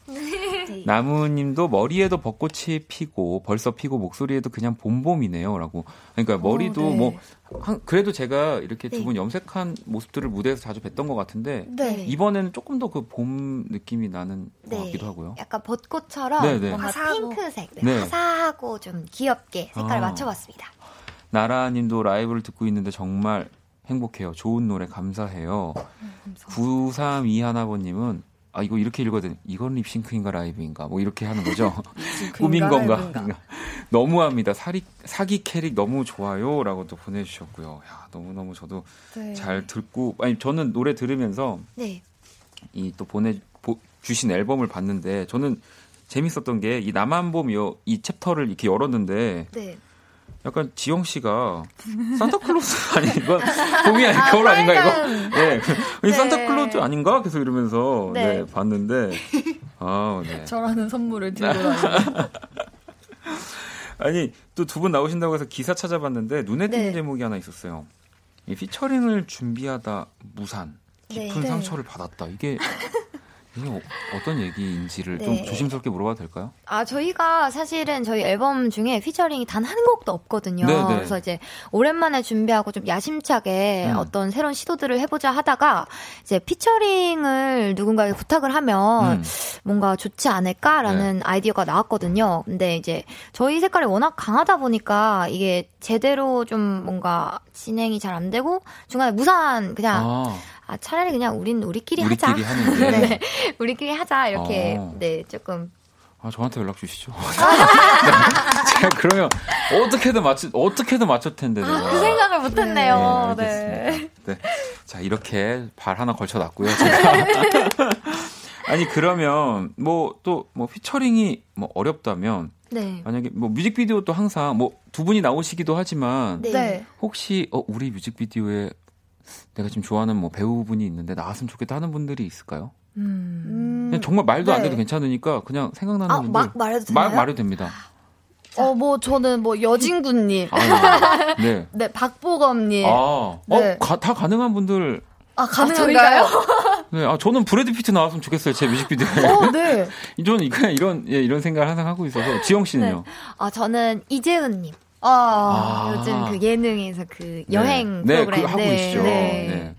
나무님도 머리에도 벚꽃이 피고 벌써 피고 목소리에도 그냥 봄봄이네요라고. 그러니까 머리도 네. 뭐 한- 그래도 제가 이렇게 두 네. 분 염색한 모습들을 무대에서 자주 뵀던 것 같은데 네. 이번에는 조금 더 그 봄 느낌이 나는 것 네. 같기도 하고요. 약간 벚꽃처럼 네, 네. 뭔가 화사하고. 핑크색, 네, 네. 화사하고 좀 귀엽게 색깔을 아. 맞춰봤습니다. 나라님도 라이브를 듣고 있는데 정말 행복해요. 좋은 노래 감사해요. 932 하나번님은 아 이거 이렇게 되는 이건 립싱크인가 라이브인가 뭐 이렇게 하는 거죠. 꿈인 건가? 너무합니다. 사리, 사기 캐릭 너무 좋아요라고 또 보내주셨고요. 야 너무 너무 저도 네. 잘 듣고 아니 저는 노래 들으면서 네. 이 또 보내 보- 주신 앨범을 봤는데 저는 재밌었던 게 이 이, 이 chapter를 이렇게 열었는데 네. 약간 지영 씨가 산타클로스 아니 이건 봄이 아니 겨울 아닌가 이거 네, 이 네. 산타클로스 아닌가 계속 이러면서 네, 네. 봤는데 아 네. 저라는 선물을 들고 아니 또 두 분 나오신다고 해서 기사 찾아봤는데 눈에 띄는 네. 제목이 하나 있었어요. 이 피처링을 준비하다 무산 깊은 네. 상처를 받았다. 이게 이게 어, 떤 얘기인지를 네. 좀 조심스럽게 물어봐도 될까요? 아, 저희가 사실은 저희 앨범 중에 피처링이 단 한 곡도 없거든요. 네네. 그래서 이제 오랜만에 준비하고 좀 야심차게 음. 어떤 새로운 시도들을 해보자 하다가 이제 피처링을 누군가에게 부탁을 하면 음. 뭔가 좋지 않을까라는 아이디어가 나왔거든요. 근데 이제 저희 색깔이 워낙 강하다 보니까 이게 제대로 좀 뭔가 진행이 잘 안 되고 중간에 무산 그냥 아, 아, 차라리 그냥 우린 우리끼리, 우리끼리 하자. 네, 우리끼리 하자 이렇게 어. 네 조금 아, 저한테 연락 주시죠. 네. 제가 그러면 어떻게든 맞추, 어떻게든 맞출 텐데. 내가. 그 생각을 못했네요. 네, 네. 네. 자, 이렇게 발 하나 걸쳐놨고요. 아니, 그러면, 뭐, 또, 뭐, 피처링이 뭐 어렵다면, 네. 만약에 뭐 뮤직비디오도 항상 뭐 두 분이 나오시기도 하지만, 네. 네. 혹시, 어, 우리 뮤직비디오에 내가 지금 좋아하는 뭐 배우분이 있는데 나왔으면 좋겠다 하는 분들이 있을까요? 음. 음, 그냥 정말 말도 안 네. 돼도 괜찮으니까 그냥 생각나는 아, 분들. 막 말해도 되나요? 막 말해도 됩니다. 어, 뭐, 저는 뭐, 여진구님. 아, 네. 네, 박보검님. 아, 네. 어, 가- 다 가능한 분들. 아, 가능한가요? 네, 아, 저는 브래드 피트 나왔으면 좋겠어요, 제 뮤직비디오에. 어, 네. 저는 그냥 이런, 예, 이런 생각을 항상 하고 있어서. 지영 씨는요? 아, 저는 이재훈님. 아, 아. 요즘 그 예능에서 그 여행 네, 프로그램. 네, 그거 하고 계시죠. 네. 네.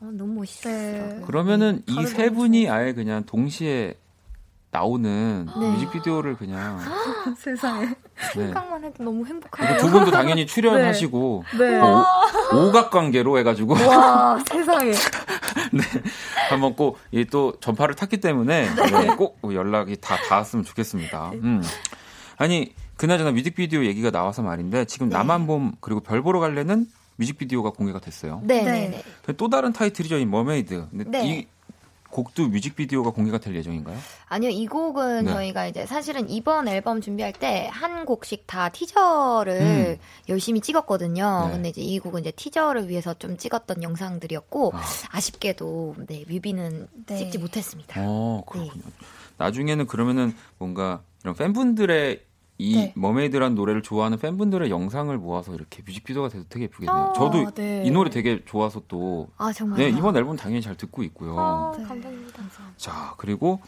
어, 너무 멋있어요. 네. 그러면은 이 다른 세 너무 분이 아예 그냥 동시에 나오는 네. 뮤직비디오를 그냥. 세상에. 네. 생각만 해도 너무 행복하네요. 두 분도 당연히 출연하시고. 네. 뭐 오, 오각 관계로 해가지고. 와, 세상에. 한번 꼭이또 전파를 탔기 때문에 네, 꼭 연락이 다 닿았으면 좋겠습니다. 음. 아니 그나저나 뮤직비디오 얘기가 나와서 말인데 지금 나만 봄 그리고 별 보러 갈래는 뮤직비디오가 공개가 됐어요. 네, 네. 네, 네. 또 다른 타이틀이죠, 이 Mermaid. 네. 이 곡도 뮤직비디오가 공개가 될 예정인가요? 아니요, 이 곡은 네. 저희가 이제 사실은 이번 앨범 준비할 때 한 곡씩 다 티저를 열심히 찍었거든요. 음. 네. 근데 이제 이 곡은 이제 티저를 위해서 좀 찍었던 영상들이었고 아. 아쉽게도 네, 뮤비는 네. 찍지 못했습니다. 어, 그렇군요. 나중에는 그러면은 뭔가 이런 팬분들의 이 네. 머메이드란 노래를 좋아하는 팬분들의 영상을 모아서 이렇게 뮤직비디오가 돼도 되게 예쁘겠네요. 어, 저도 네. 이 노래 되게 좋아서 또아 정말. 네, 이번 앨범 당연히 잘 듣고 있고요. 아, 네. 감사합니다. 자, 그리고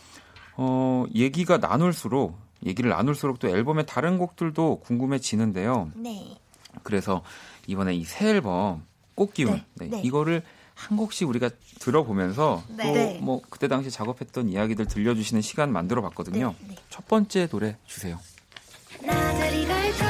어, 얘기가 나눌수록 얘기를 나눌수록 또 앨범의 다른 곡들도 궁금해지는데요. 네. 그래서 이번에 이 새 앨범 꽃기운 네, 네, 네. 이거를 한 곡씩 우리가 들어보면서 네. 또 네. 뭐 그때 당시 작업했던 이야기들 들려주시는 시간 만들어 봤거든요. 첫 번째 노래 주세요. 나들이 갈까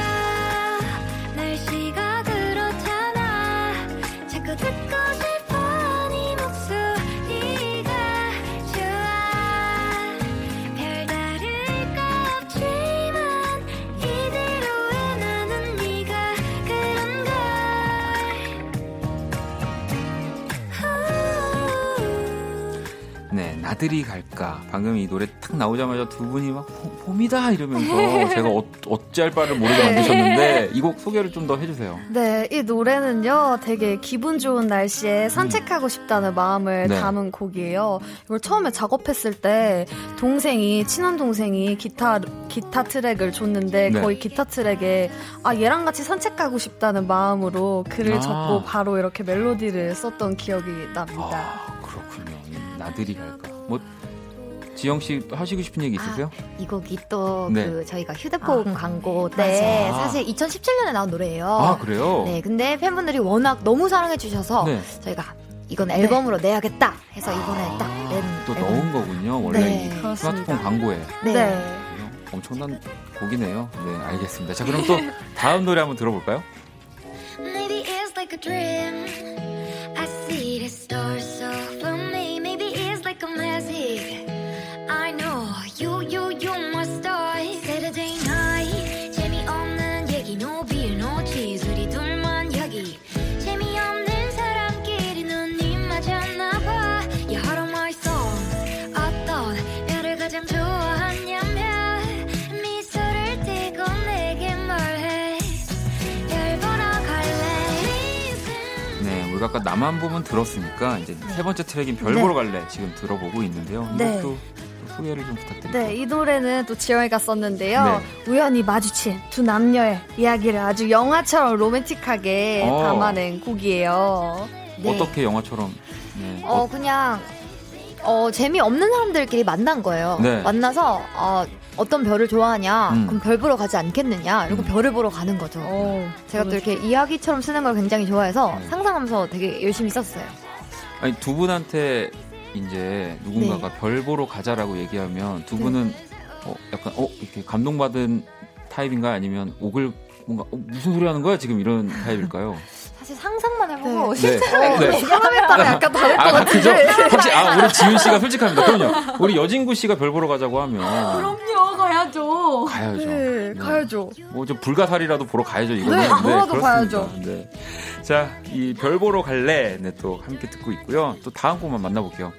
걸 네, 나들이 갈까. 방금 이 노래 탁 나오자마자 두 분이 막 봄- 봄이다 이러면서 제가 어, 어찌할 바를 모르게 만드셨는데 이 곡 소개를 좀 더 해주세요. 네, 이 노래는요, 되게 기분 좋은 날씨에 산책하고 싶다는 마음을 네. 담은 곡이에요. 이걸 처음에 작업했을 때, 동생이, 친한 동생이 기타, 기타 트랙을 줬는데, 네. 거의 기타 트랙에, 아, 얘랑 같이 산책하고 싶다는 마음으로 글을 아. 적고 바로 이렇게 멜로디를 썼던 기억이 납니다. 아, 그렇군요. 이 나들이 갈까. 뭐 지영 씨또 하시고 싶은 얘기 있으세요? 이 곡이 또그 네. 저희가 휴대폰 광고 때 맞아. 사실 2017년에 나온 노래예요. 아, 그래요? 네, 근데 팬분들이 워낙 너무 사랑해 주셔서 네. 저희가 이건 앨범으로 내야겠다 해서 이번에 딱낸 아, 또 앨범. 넣은 거군요. 원래 네. 스마트폰 광고에. 네. 네. 엄청난 곡이네요. 네, 알겠습니다. 자, 그럼 또 다음 노래 한번 들어볼까요? Maybe it's like a dream. I see the stars so 우리가 아까 나만 보면 들었으니까 이제 세 번째 트랙인 별 네. 보러 갈래 지금 들어보고 있는데요. 네. 이것도 또 소개를 좀 부탁드릴게요. 네, 이 노래는 또 지영이가 썼는데요. 네. 우연히 마주친 두 남녀의 이야기를 아주 영화처럼 로맨틱하게 어. 담아낸 곡이에요. 네. 어떻게 영화처럼 네. 어, 그냥 어, 재미없는 사람들끼리 만난 거예요. 네. 만나서 어, 어떤 별을 좋아하냐? 음. 그럼 별 보러 가지 않겠느냐? 이러고 음. 별을 보러 가는 거죠. 어, 제가 또 이렇게 이야기처럼 쓰는 걸 굉장히 좋아해서 네. 상상하면서 되게 열심히 썼어요. 아니 두 분한테 이제 누군가가 네. 별 보러 가자라고 얘기하면 두 분은 어, 약간 어 이렇게 감동받은 타입인가 아니면 옥을 뭔가 어, 무슨 소리 하는 거야 지금 이런 타입일까요? 사실 상상만 해보고 네. 실제로 네. 사람에 따라 약간 다를 것 아, 그죠? 같은데. 혹시 아 우리 지윤 씨가 솔직합니다. 그럼요. 우리 여진구 씨가 별 보러 가자고 하면 그럼요, 가야죠. 가야죠. 네, 가야죠. 뭐 좀 불가사리라도 보러 가야죠 이거는. 네, 보러도 그렇습니다. 가야죠. 네. 자, 이 별 보러 갈래 네, 또 함께 듣고 있고요. 또 다음 곡만 만나볼게요.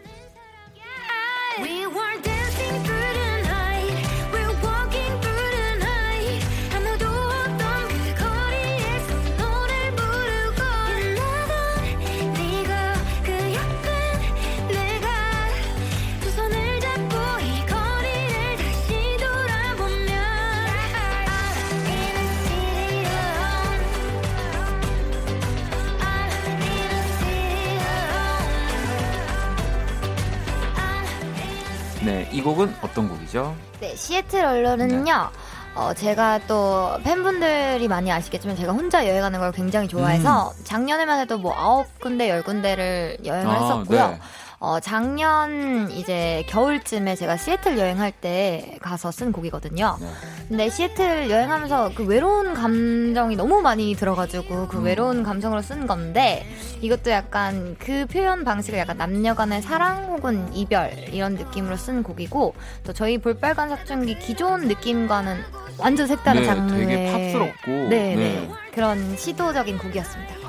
이 곡은 어떤 곡이죠? 네, 시애틀 언론은요. 어, 제가 또 팬분들이 많이 아시겠지만 제가 혼자 여행하는 걸 굉장히 좋아해서 작년에만 해도 뭐 아홉 군데, 열 군데를 여행을 아, 했었고요. 네. 어, 작년 이제 겨울쯤에 제가 시애틀 여행할 때 가서 쓴 곡이거든요. 네. 근데 시애틀 여행하면서 그 외로운 감정이 너무 많이 들어가지고 그 음. 외로운 감정으로 쓴 건데 이것도 약간 그 표현 방식을 약간 남녀 간의 사랑 혹은 이별 이런 느낌으로 쓴 곡이고 또 저희 볼빨간 사춘기 기존 느낌과는 완전 색다른 네, 장르의 되게 팝스럽고. 네, 네. 네. 그런 시도적인 곡이었습니다.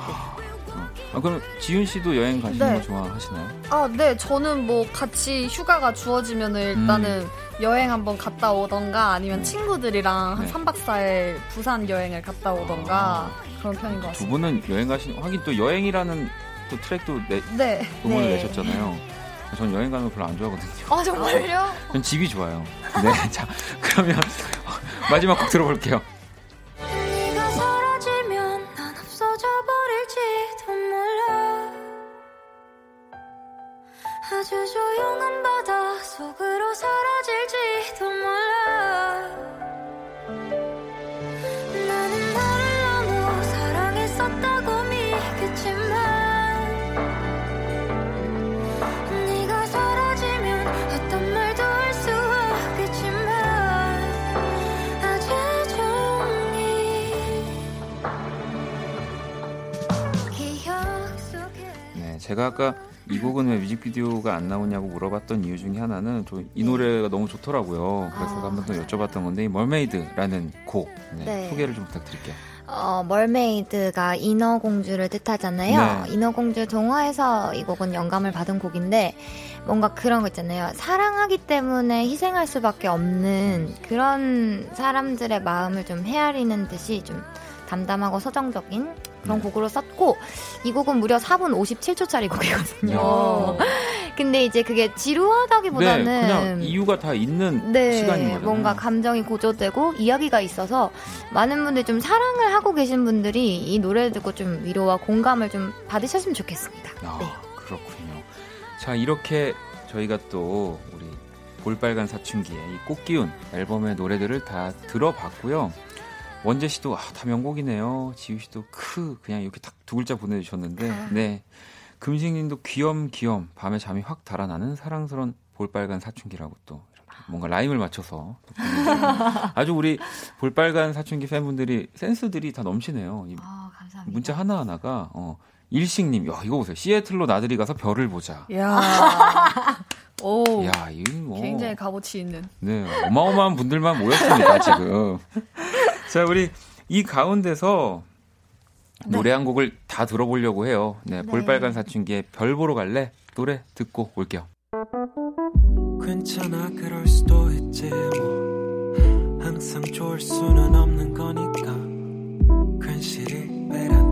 네. 아, 그럼 지윤 씨도 여행 가시는 네. 거 좋아하시나요? 아, 네, 저는 뭐 같이 휴가가 주어지면은 일단은 여행 한번 갔다 오던가 아니면 음. 친구들이랑 한 네. 3박 4일 부산 여행을 갔다 오던가 아. 그런 편인 것두 같습니다. 분은 여행 가시는 하긴 또 여행이라는 또 트랙도 내, 네. 음원을 네. 내셨잖아요. 전 여행 가는 거 별로 안 좋아하거든요. 아 정말요? 전 집이 좋아요. 네, 자 그러면 마지막 곡 들어볼게요. 버릴지도 몰라 아주 조용한 바다 제가 아까 이 곡은 왜 뮤직비디오가 안 나오냐고 물어봤던 이유 중에 하나는 저이 노래가 너무 좋더라고요. 그래서 아. 한번 더 여쭤봤던 건데 이 멀메이드라는 곡 네, 네. 소개를 좀 부탁드릴게요. 어, 멀메이드가 인어공주를 뜻하잖아요. 네. 인어공주 동화에서 이 곡은 영감을 받은 곡인데 뭔가 그런 거 있잖아요. 사랑하기 때문에 희생할 수밖에 없는 그런 사람들의 마음을 좀 헤아리는 듯이 좀 담담하고 서정적인 그런 네. 곡으로 썼고 이 곡은 무려 4분 57초짜리 곡이거든요. 어. 근데 이제 그게 지루하다기보다는 네, 그냥 이유가 다 있는 네, 시간인 거잖아요. 뭔가 감정이 고조되고 이야기가 있어서 많은 분들이 좀 사랑을 하고 계신 분들이 이 노래를 듣고 좀 위로와 공감을 좀 받으셨으면 좋겠습니다. 아, 네. 그렇군요. 자, 이렇게 저희가 또 우리 볼빨간 사춘기의 이 꽃기운 앨범의 노래들을 다 들어봤고요. 원재 씨도 아, 다 명곡이네요. 지우 씨도 크 그냥 이렇게 딱 두 글자 보내주셨는데, 네. 금식님도 귀염귀염 밤에 잠이 확 달아나는 사랑스러운 볼빨간 사춘기라고 또 뭔가 라임을 맞춰서. 아주 우리 볼빨간 사춘기 팬분들이 센스들이 다 넘치네요. 이 아, 감사합니다. 문자 하나 하나가 어, 일식님, 야 이거 보세요. 시애틀로 나들이 가서 별을 보자. 야. 오. 야, 이 뭐. 굉장히 값어치 있는. 네, 어마어마한 분들만 모였습니다, 지금. 자, 우리 이 가운데서 노래 한 곡을 다 들어보려고 해요. 네, 네. 볼빨간 사춘기의 별 보러 갈래? 노래 듣고 올게요. 괜찮아 그럴 수도 있지 뭐 항상 좋을 수는 없는 거니까 괜시리 베란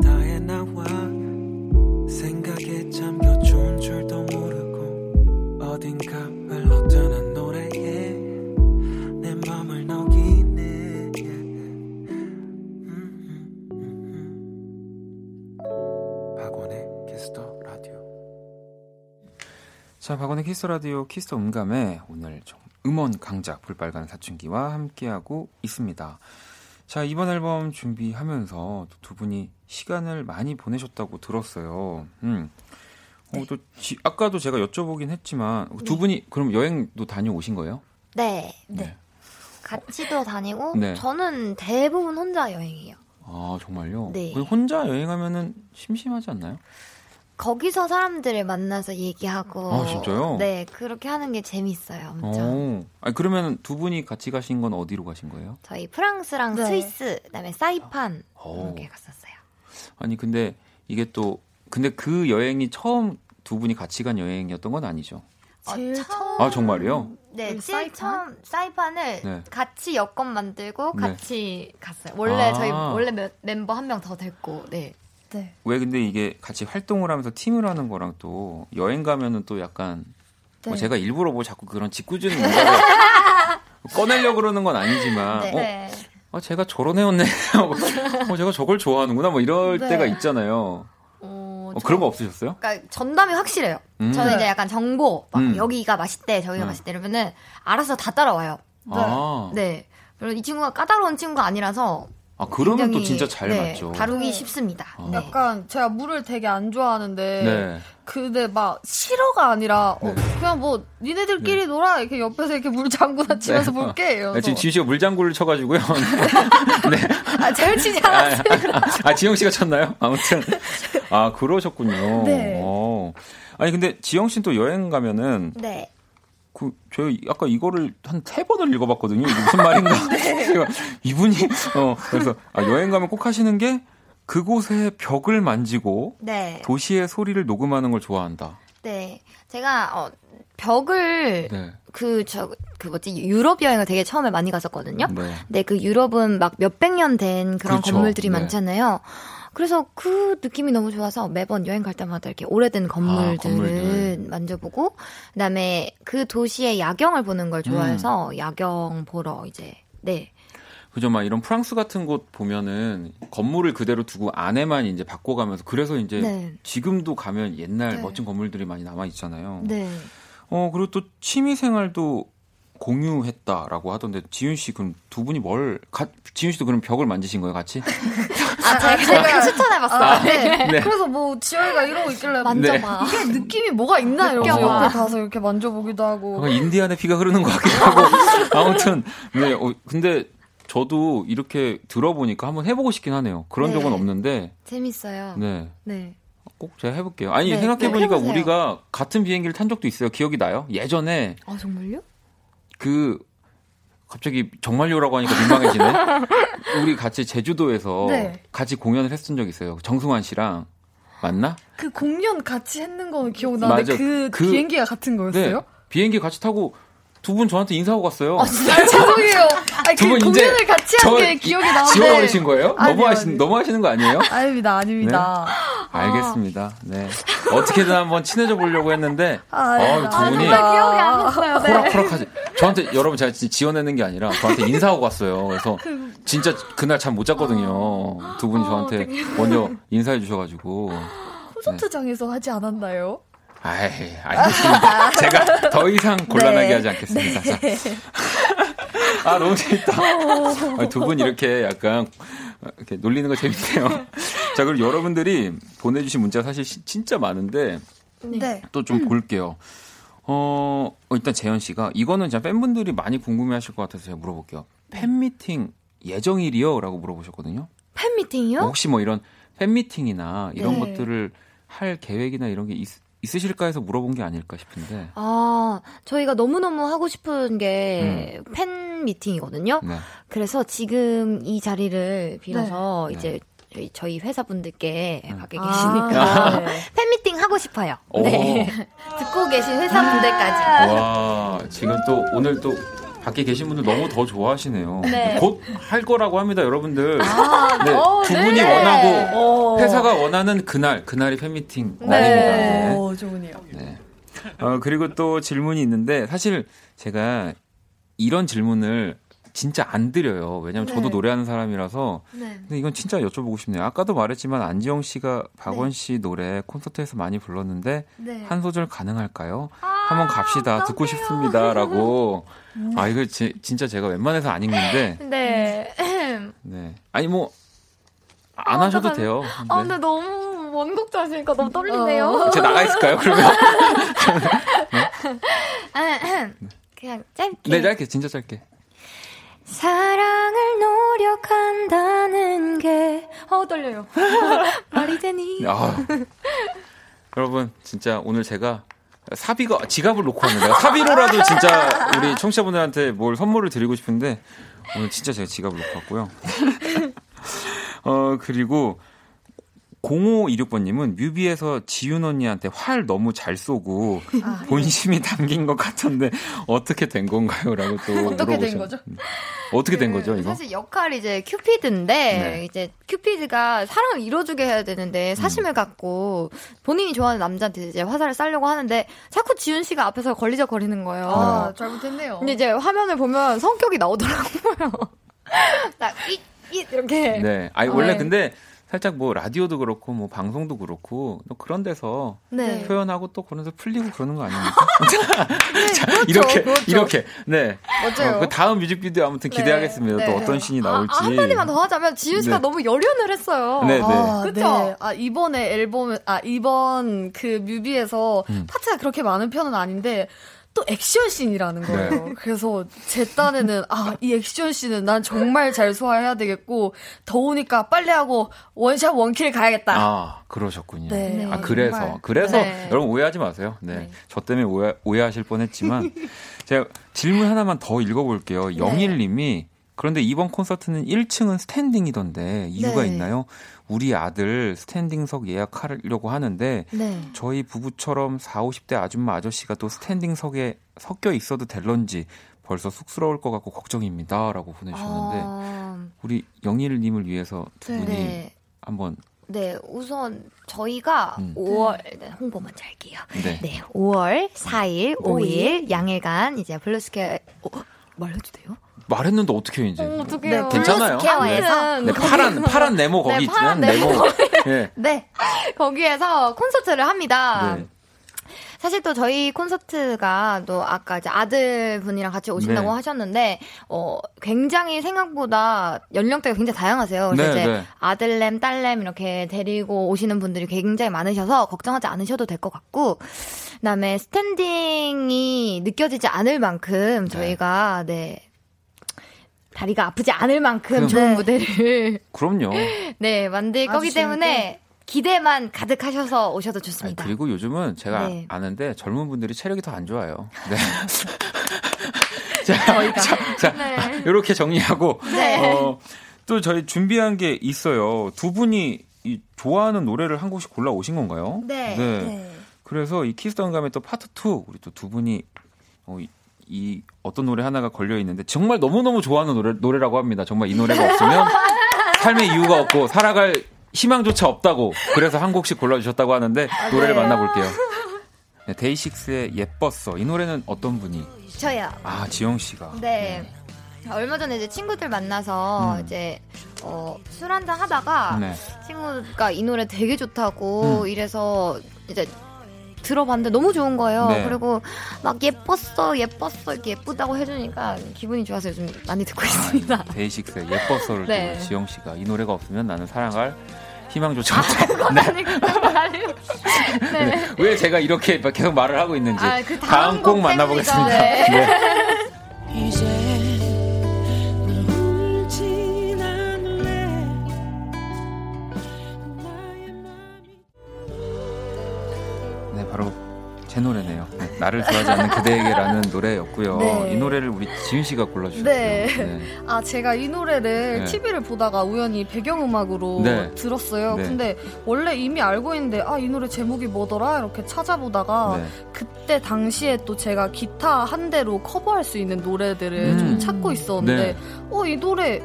박원의 라디오 키스 라디오 키스 음감에 오늘 좀 음원 강자 볼빨간 사춘기와 함께하고 있습니다. 자, 이번 앨범 준비하면서 두 분이 시간을 많이 보내셨다고 들었어요. 음. 어, 또 지- 아까도 제가 여쭤보긴 했지만 두 분이 그럼 여행도 다녀오신 거예요? 네. 네. 같이도 다니고 네. 저는 대부분 혼자 여행해요. 아, 정말요? 네. 그 혼자 여행하면은 심심하지 않나요? 거기서 사람들을 만나서 얘기하고 아, 진짜요? 네, 그렇게 하는 게 재밌어요. 엄청. 어. 아니, 그러면 두 분이 같이 가신 건 어디로 가신 거예요? 저희 프랑스랑 네. 스위스, 그다음에 사이판 어. 이렇게 갔었어요. 아니 근데 이게 또 근데 그 여행이 처음 두 분이 같이 간 여행이었던 건 아니죠? 제일 어, 처음 아 정말요? 네, 우리 제일 사이판? 처음 사이판을 네. 같이 여권 만들고 네. 같이 갔어요. 원래 아. 저희 원래 멤- 멤버 한 명 더 됐고, 네. 네. 왜 근데 이게 같이 활동을 하면서 팀을 하는 거랑 또 여행 가면은 또 약간 뭐 네. 제가 일부러 뭐 자꾸 그런 짓궂은 문제를 꺼내려 그러는 건 아니지만 네. 어, 네. 아, 제가 저런 애였네. 어, 제가 저걸 좋아하는구나. 뭐 이럴 네. 때가 있잖아요. 어, 어, 저- 그런 거 없으셨어요? 그러니까 전담이 확실해요. 음. 저는 네. 이제 약간 정보, 막 음. 여기가 맛있대, 저기가 네. 맛있대 이러면은 알아서 다 따라와요. 아, 네. 그리고 이 친구가 까다로운 친구가 아니라서 아 그러면 또 진짜 잘 네, 맞죠. 다루기 네. 쉽습니다. 어. 네. 약간 제가 물을 되게 안 좋아하는데 네. 근데 막 싫어가 아니라 어, 그냥 뭐 니네들끼리 놀아 이렇게 옆에서 이렇게 물 잠그나 치면서 네. 볼게 네, 지금 지우 씨가 물 장구를 쳐가지고요. 네. 아, 제일 치지 아, 않았어요. 아, 지영 씨가 쳤나요? 아무튼. 아, 그러셨군요. 네. 어. 아니, 근데 지영 씨는 또 여행 가면은, 네. 그, 저희 아까 이거를 한 세 번을 읽어봤거든요. 이게 무슨 말인가. 제가 이분이, 어, 그래서, 아, 여행 가면 꼭 하시는 게, 그곳의 벽을 만지고, 네. 도시의 소리를 녹음하는 걸 좋아한다. 네. 제가, 어, 벽을, 네. 그, 저, 그 뭐지, 유럽 여행을 되게 처음에 많이 갔었거든요. 네. 근데 그 유럽은 막 몇백 년 된 그런 그렇죠. 건물들이 네. 많잖아요. 그래서 그 느낌이 너무 좋아서 매번 여행 갈 때마다 이렇게 오래된 건물들을 아, 건물들. 만져보고, 그다음에 그 도시의 야경을 보는 걸 좋아해서 음. 야경 보러 이제, 네. 그죠, 막 이런 프랑스 같은 곳 보면은 건물을 그대로 두고 안에만 이제 바꿔가면서 그래서 이제 네. 지금도 가면 옛날 네. 멋진 건물들이 많이 남아 있잖아요. 네. 어, 그리고 또 취미 생활도 공유했다라고 하던데 지윤 씨 그럼 두 분이 뭘 가, 지윤 씨도 그럼 벽을 만지신 거예요, 같이? 아, 제가, 제가 추천해봤어요. 아, 네. 네. 그래서 뭐 지영이가 이러고 있길래 만져봐. 이게 느낌이 뭐가 있나 느껴봐. 옆에 가서 이렇게 만져보기도 하고 뭔가 인디안의 피가 흐르는 것 같기도 하고 아무튼 네, 어, 근데 저도 이렇게 들어보니까 한번 해보고 싶긴 하네요. 그런 네. 적은 없는데 재밌어요. 네. 네. 꼭 제가 해볼게요. 아니 네, 생각해보니까. 우리가 같은 비행기를 탄 적도 있어요. 기억이 나요? 예전에 아, 정말요? 그 갑자기 정말요라고 하니까 민망해지네. 우리 같이 제주도에서 네. 같이 공연을 했던 적 있어요. 정승환 씨랑 맞나? 그 공연 같이 했는 거는 기억나는데. 그, 그- 비행기가 같은 거였어요? 네. 비행기 같이 타고 두 분 저한테 인사하고 갔어요. 아, 죄송해요. 아니, 두그분 이제 공연을 같이 한 게 기억이 나는데. 지워버리신 거예요? 아니요, 너무 하시 아니요. 너무 하시는 거 아니에요? 아닙니다, 아닙니다. 알겠습니다. 네. 어떻게든 한번 친해져 보려고 했는데 아, 어, 두 분이 안 났어요. 네. 호락호락하지. 저한테 여러분 제가 진짜 지어내는 게 아니라 저한테 인사하고 갔어요. 그래서 진짜 그날 잠 못 잤거든요. 두 분이 저한테 먼저 인사해 주셔가지고. 콘서트장에서 하지 않았나요? 아이, 알겠습니다. 제가 더 이상 곤란하게 네. 하지 않겠습니다. 자. 아, 너무 재밌다. 아, 두분 이렇게 약간 이렇게 놀리는 거 재밌네요. 자, 그리고 여러분들이 보내주신 문제가 사실 시- 진짜 많은데 네. 또좀 볼게요. 어, 어, 일단 재현 씨가 이거는 진짜 팬분들이 많이 궁금해 하실 것 같아서 제가 물어볼게요. 팬미팅 예정일이요? 라고 물어보셨거든요. 팬미팅이요? 혹시 뭐 이런 팬미팅이나 이런 네. 것들을 할 계획이나 이런 게 있, 있으실까 해서 물어본 게 아닐까 싶은데. 아, 저희가 너무너무 하고 싶은 게팬 미팅이거든요. 네. 그래서 지금 이 자리를 빌어서 네. 이제 저희, 저희 회사분들께 음. 밖에 아, 계시니까 네. 팬미팅 하고 싶어요. 오. 네. 듣고 계신 회사분들까지. 와, 지금 또 오늘 또 밖에 계신 분들 너무 더 좋아하시네요. 네. 곧할 거라고 합니다, 여러분들. 아, 네, 어, 두 네. 분이 원하고 어. 회사가 원하는 그날, 그날이 팬미팅 날입니다. 네. 네. 어, 좋으네요. 네. 어, 그리고 또 질문이 있는데 사실 제가 이런 질문을 진짜 안 드려요. 왜냐면 저도 네. 노래하는 사람이라서. 네. 근데 이건 진짜 여쭤보고 싶네요. 아까도 말했지만 안지영 씨가 박원 씨 노래 콘서트에서 많이 불렀는데 네. 한 소절 가능할까요? 한번 갑시다. 듣고 싶습니다라고. 아 이거 제, 진짜 제가 웬만해서 안 읽는데. 네. 네. 아니 뭐안 아, 하셔도 어떡하지? 돼요. 아, 네. 근데 너무 원곡자 하시니까 너무 떨리네요. 어. 제가 나가 있을까요? 그러면 그냥 짧게. 네 짧게 진짜 짧게. 사랑을 노력한다는 게, 어, 떨려요. 말이 되니? 아, 여러분 진짜 오늘 제가 사비가 지갑을 놓고 왔는데 사비로라도 진짜 우리 청취자분들한테 뭘 선물을 드리고 싶은데 오늘 진짜 제가 지갑을 놓고 왔고요. 어 그리고 0526번님은 뮤비에서 지윤 언니한테 활 너무 잘 쏘고 아, 본심이 담긴 것 같던데 어떻게 된 건가요?라고 또 어떻게 된 물어보셨- 거죠? 어떻게 된그 거죠 이거? 사실 역할이 이제 큐피드인데 네. 이제 큐피드가 사랑을 이뤄주게 해야 되는데 사심을 갖고 본인이 좋아하는 남자한테 이제 화살을 쏴려고 하는데 자꾸 지윤 씨가 앞에서 걸리적거리는 거예요. 아, 잘못했네요. 근데 이제 화면을 보면 성격이 나오더라고요. 딱 이, 이, 이렇게. 네. 아니 원래 네. 근데 살짝 뭐 라디오도 그렇고 뭐 방송도 그렇고 또 그런 데서 네. 표현하고 또 그런 데서 풀리고 그러는 거 아닙니까? 자, 이렇게 그렇죠. 이렇게 네. 맞아요. 어, 그 다음 뮤직비디오 아무튼 기대하겠습니다. 네. 또 네. 어떤 신이 아, 나올지. 아, 한마디만 더 하자면 지윤 씨가 네. 너무 열연을 했어요. 네, 네. 아, 그쵸? 네. 아, 이번에 앨범, 아, 이번 그 뮤비에서 음. 파트가 그렇게 많은 편은 아닌데, 또 액션씬이라는 거예요. 네. 그래서 제 딴에는, 아, 이 액션씬은 난 정말 잘 소화해야 되겠고, 더우니까 빨리 하고 one shot one kill 가야겠다. 아, 그러셨군요. 네. 아, 그래서 정말. 그래서 네. 여러분 오해하지 마세요. 네. 네. 저 때문에 오해, 오해하실 뻔했지만 제가 질문 하나만 더 읽어 볼게요. 네. 영일 님이 그런데 이번 콘서트는 1층은 스탠딩이던데 이유가 네. 있나요? 우리 아들 스탠딩석 예약하려고 하는데 네. 저희 부부처럼 4, 50대 아줌마 아저씨가 또 스탠딩석에 섞여 있어도 될런지 벌써 쑥스러울 것 같고 걱정입니다라고 보내주셨는데 아, 우리 영일 님을 위해서 두 분이 네. 한번 네, 우선 저희가 음. 5월 네, 홍보 먼저 할게요. 네. 네, 5월 4일, 5일 양일간 이제 블루스퀘어 어, 말해도 돼요? 말했는데 어떻게 이제 어떡해요. 괜찮아요. 블루스퀘어에서 네, 파란 파란 네모 거기 네, 파란 있는 네모. 네모. 예. 네, 거기에서 콘서트를 합니다. 네. 사실 또 저희 콘서트가 또 아까 이제 아들분이랑 같이 오신다고 네. 하셨는데 어 굉장히 생각보다 연령대가 굉장히 다양하세요. 그래서 네, 이제 네. 아들냄, 딸냄 이렇게 데리고 오시는 분들이 굉장히 많으셔서 걱정하지 않으셔도 될 것 같고 그다음에 스탠딩이 느껴지지 않을 만큼 저희가 네 다리가 아프지 않을 만큼 좋은 네. 무대를 그럼요. 네 만들 거기 때문에 기대만 가득하셔서 오셔도 아니, 좋습니다. 그리고 요즘은 제가 네. 아는데 젊은 분들이 체력이 더 안 좋아요. 네. 자, 자, 자, 네. 이렇게 정리하고 네. 어, 또 저희 준비한 게 있어요. 두 분이 이 좋아하는 노래를 한 곡씩 골라 오신 건가요? 네. 그래서 이 키스던 감의 또 파트 2 우리 또 두 분이 어, 이, 이 어떤 노래 하나가 걸려 있는데 정말 너무 너무 좋아하는 노래 노래라고 합니다. 정말 이 노래가 없으면 삶의 이유가 없고 살아갈 희망조차 없다고 그래서 한 곡씩 골라주셨다고 하는데 노래를 만나볼게요. 네, 데이식스의 예뻤어 이 노래는 어떤 분이? 저요. 아 지영 씨가. 네. 얼마 전에 이제 친구들 만나서 음. 이제 어, 술 한잔 하다가 네. 친구가 이 노래 되게 좋다고 음. 이래서 이제 들어봤는데 너무 좋은 거예요. 네. 그리고 막 예뻤어, 예뻤어 이렇게 예쁘다고 해주니까 기분이 좋아서 요즘 많이 듣고 있습니다. 데이식스의 예뻤어를 네. 또 지영 씨가 이 노래가 없으면 나는 살아갈 희망조차 없다. 네. 아니 그건 아니고. 네. 왜 제가 이렇게 계속 말을 하고 있는지 아, 그 다음 다음 곡곡 만나보겠습니다. 때문이죠. 네. 제 노래네요. 네, 나를 좋아하지 않는 그대에게라는 노래였고요. 네. 이 노래를 우리 지윤 씨가 골라주셨어요. 네. 아, 제가 이 노래를 네. TV를 보다가 우연히 배경음악으로 네. 들었어요. 네. 근데 원래 이미 알고 있는데, 아, 이 노래 제목이 뭐더라? 이렇게 찾아보다가, 네. 그때 당시에 또 제가 기타 한 대로 커버할 수 있는 노래들을 음. 좀 찾고 있었는데, 네. 어, 이 노래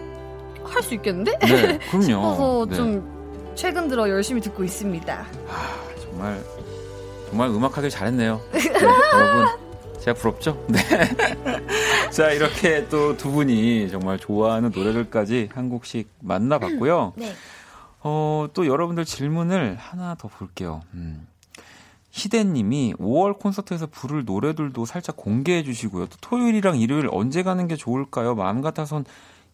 할 수 있겠는데? 네, 그럼요. 싶어서 네. 좀 최근 들어 열심히 듣고 있습니다. 아, 정말 정말 음악하길 잘했네요. 네, 여러분 제가 부럽죠? 네. 자 이렇게 또 두 분이 정말 좋아하는 노래들까지 한 곡씩 만나봤고요. 네. 어, 또 여러분들 질문을 하나 더 볼게요. 음. 희대님이 5월 콘서트에서 부를 노래들도 살짝 공개해 주시고요. 또 토요일이랑 일요일 언제 가는 게 좋을까요? 마음 같아선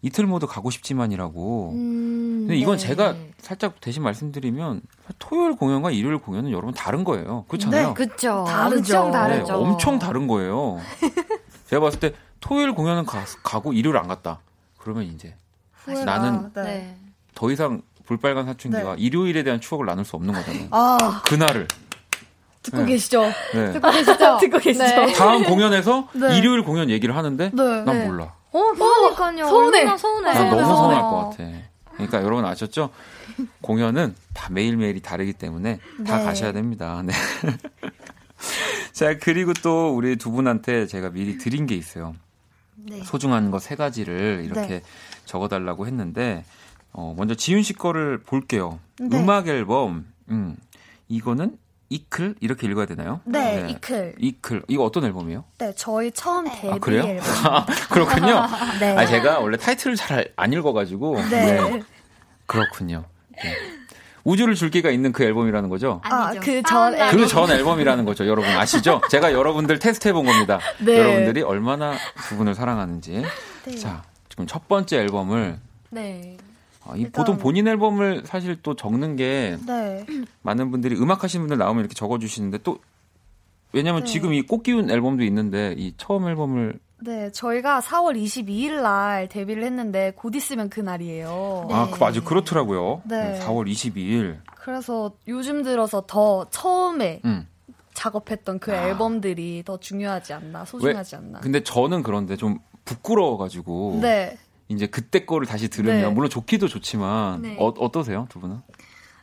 이틀 모두 가고 싶지만이라고. 음, 근데 이건 네. 제가 살짝 대신 말씀드리면 토요일 공연과 일요일 공연은 여러분 다른 거예요. 그렇잖아요. 네, 그쵸. 다르죠. 엄청 네, 다르죠. 엄청 다른 거예요. 제가 봤을 때 토요일 공연은 가, 가고 일요일 안 갔다. 그러면 이제 후회가, 나는 네. 네. 더 이상 볼빨간 사춘기와 일요일에 대한 추억을 나눌 수 없는 거잖아요. 아 그날을. 듣고 네. 계시죠? 네. 듣고 계시죠? 듣고 계시죠? 네. 다음 공연에서 네. 일요일 공연 얘기를 하는데 네. 난 네. 몰라. 어, 그러니까요. 서운해. 서운해. 난 너무. 서운할 것 같아. 그러니까 여러분 아셨죠? 공연은 다 매일매일이 다르기 때문에 다 네. 가셔야 됩니다. 네. 자, 그리고 또 우리 두 분한테 제가 미리 드린 게 있어요. 네. 소중한 거 세 가지를 이렇게 네. 적어달라고 했는데, 어, 먼저 지윤 씨 거를 볼게요. 네. 음악 앨범, 음, 이거는 이클? 이렇게 읽어야 되나요? 네, 이클. 이클. 이거 어떤 앨범이에요? 네, 저희 처음 데뷔 아, 그래요? 앨범. 그렇군요. 네. 아, 제가 원래 타이틀을 잘 안 읽어가지고. 네. 그렇군요. 네. 우주를 줄게가 있는 그 앨범이라는 거죠? 아, 아니죠. 그전 아, 앨범. 그전 앨범이라는 거죠. 여러분 아시죠? 제가 여러분들 테스트 해 본 겁니다. 네. 여러분들이 얼마나 두 분을 사랑하는지. 네. 자, 지금 첫 번째 앨범을 네. 아, 이 보통 본인 앨범을 사실 또 적는 게 네. 많은 분들이 음악 하시는 분들 나오면 이렇게 적어 주시는데 또 왜냐면 네. 지금 이 꽃기운 앨범도 있는데 이 처음 앨범을 네, 저희가 4월 22일 날 데뷔를 했는데 곧 있으면 그 날이에요. 네. 아, 그 맞아 그렇더라고요. 네. 4월 22일. 그래서 요즘 들어서 더 처음에 음. 작업했던 그 아. 앨범들이 더 중요하지 않나, 소중하지 않나. 근데 저는 그런데 좀 부끄러워가지고 네. 이제 그때 거를 다시 들으면 네. 물론 좋기도 좋지만 네. 어, 어떠세요 두 분은?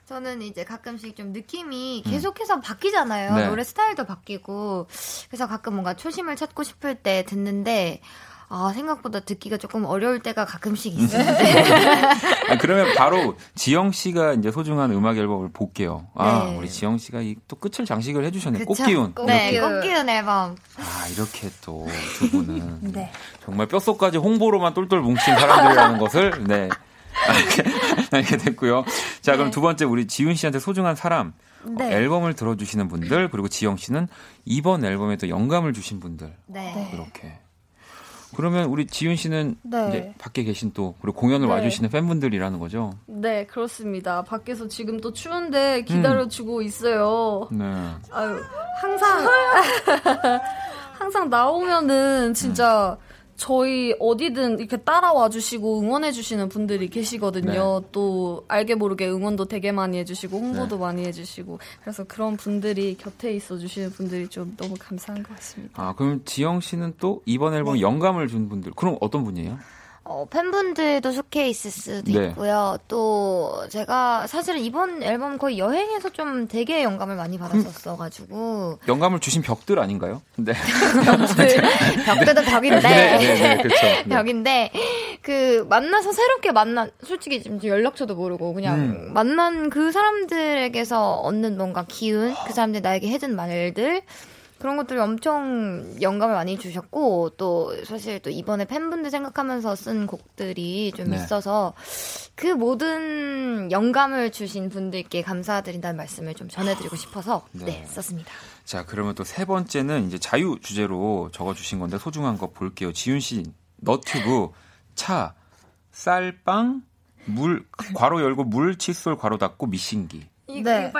저는 이제 가끔씩 좀 느낌이 계속해서 바뀌잖아요. 음. 네. 노래 스타일도 바뀌고. 그래서 가끔 뭔가 초심을 찾고 싶을 때 듣는데, 아, 생각보다 듣기가 조금 어려울 때가 가끔씩 있는데. 아, 그러면 바로 지영 씨가 이제 소중한 음악 앨범을 볼게요. 아 네. 우리 지영 씨가 이 또 끝을 장식을 해주셨네. 그쵸? 꽃기운. 네, 이렇게. 꽃기운 앨범. 아 이렇게 또 두 분은 네. 정말 뼛속까지 홍보로만 똘똘 뭉친 사람들이라는 것을 네 알게, 됐고요. 자 그럼 네. 두 번째 우리 지윤 씨한테 소중한 사람 어, 네. 앨범을 들어주시는 분들 그리고 지영 씨는 이번 앨범에 또 영감을 주신 분들 네. 이렇게. 그러면 우리 지윤 씨는 네. 이제 밖에 계신 또 우리 공연을 네. 와주시는 팬분들이라는 거죠. 네, 그렇습니다. 밖에서 지금 또 추운데 기다려주고 있어요. 네. 아유, 항상, 항상 나오면은 진짜 저희 어디든 이렇게 따라와 주시고 응원해 주시는 분들이 계시거든요. 또 알게 모르게 응원도 되게 많이 해주시고 홍보도 네. 많이 해주시고 그래서 그런 분들이 곁에 있어 주시는 분들이 좀 너무 감사한 것 같습니다. 아, 그럼 지영 씨는 또 이번 앨범 에 영감을 준 분들, 그럼 어떤 분이에요? 어, 팬분들도 속해 있을 수도 네. 있고요. 또 제가 사실은 이번 앨범 거의 여행에서 좀 되게 영감을 많이 받았었어가지고 영감을 주신 벽들 아닌가요? 네. 벽대도 벽인데 네, 네, 네, 그렇죠. 네. 벽인데 그 만나서 새롭게 만난 솔직히 지금 연락처도 모르고 그냥 음. 만난 그 사람들에게서 얻는 뭔가 기운 그 사람들이 나에게 해준 말들 그런 것들이 엄청 영감을 많이 주셨고 또 사실 또 이번에 팬분들 생각하면서 쓴 곡들이 좀 네. 있어서 그 모든 영감을 주신 분들께 감사드린다는 말씀을 좀 전해드리고 싶어서 네. 네, 썼습니다. 자, 그러면 또 세 번째는 이제 자유 주제로 적어주신 건데 소중한 거 볼게요. 지윤 씨, 너튜브, 차, 쌀빵, 물, 괄호 열고 물, 칫솔, 괄호 닫고 미신기. 네.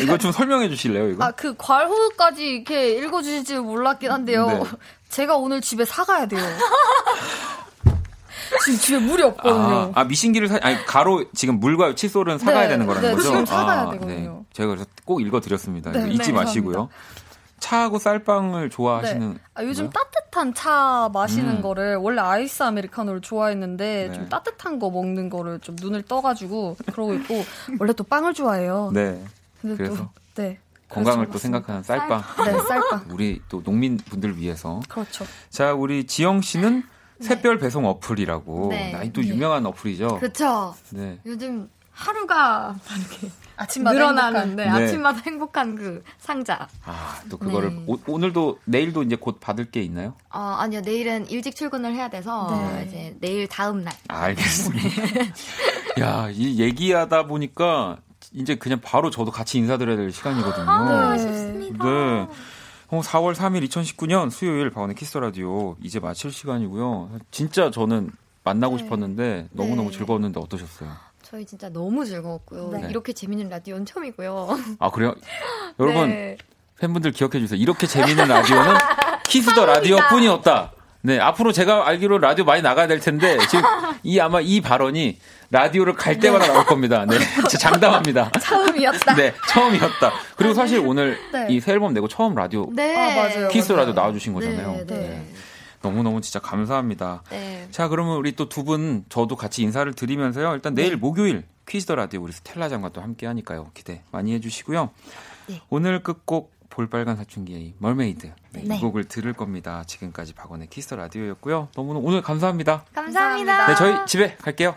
이거 좀 설명해 주실래요, 이거? 아, 그 괄호까지 이렇게 읽어 주실 줄 몰랐긴 한데요. 네. 제가 오늘 집에 사가야 돼요. 지금 집에 물이 아, 없거든요. 아, 미신기를 사, 아니, 가로, 지금 물과 칫솔은 사가야 네, 되는 거라는 네, 거죠? 지금 사가야 아, 되거든요. 제가 그래서 꼭 읽어드렸습니다. 네, 잊지 네, 마시고요. 차하고 쌀빵을 좋아하시는. 아, 요즘 거예요? 따뜻한 차 마시는 음. 거를 원래 아이스 아메리카노를 좋아했는데 네. 좀 따뜻한 거 먹는 거를 좀 눈을 떠가지고 그러고 있고 원래 또 빵을 좋아해요. 네. 근데 그래서? 또 네. 건강을 또 그래서 생각하는 쌀빵. 네, 쌀빵. 우리 또 농민 분들 위해서. 그렇죠. 자, 우리 지영 씨는 샛별 배송 어플이라고. 네. 나또 유명한 어플이죠. 그쵸? 네. 요즘 하루가 아침마다 늘어나는 네, 네. 아침마다 행복한 그 상자. 아, 또 그거를 네. 오, 오늘도 내일도 이제 곧 받을 게 있나요? 어, 아니요 내일은 일찍 출근을 해야 돼서 네. 이제 내일 다음 날. 아, 알겠습니다. 야, 이 얘기하다 보니까 이제 그냥 바로 저도 같이 인사드려야 될 시간이거든요. 네. 감사합니다. 네. 어, 4월 3일 2019년 수요일 박원의 키스 라디오 이제 마칠 시간이고요. 진짜 저는 만나고 네. 싶었는데 너무너무 네. 즐거웠는데 어떠셨어요? 저희 진짜 너무 즐거웠고요. 네. 이렇게 재밌는 라디오는 처음이고요. 아, 그래요? 여러분, 네. 팬분들 기억해 주세요. 이렇게 재밌는 라디오는 키스 더 라디오 뿐이었다. 네, 앞으로 제가 알기로 라디오 많이 나가야 될 텐데, 지금 이 아마 이 발언이 라디오를 갈 때마다 나올 겁니다. 네, 진짜 장담합니다. 처음이었다. 네, 처음이었다. 그리고 사실 오늘 네. 이 새 앨범 내고 처음 라디오 네. 아, 맞아요. 키스. 라디오 나와주신 거잖아요. 네, 네. 너무너무 진짜 감사합니다. 네. 자, 그러면 우리 또 두 분 저도 같이 인사를 드리면서요. 일단 내일 목요일 키스 더 라디오 우리 스텔라장과 또 함께 하니까요. 기대 많이 해주시고요. 네. 오늘 끝곡 볼빨간 사춘기의 Mermaid 네, 네. 이 곡을 들을 겁니다. 지금까지 박원의 키스 더 라디오였고요. 너무 오늘 감사합니다. 감사합니다. 네, 저희 집에 갈게요.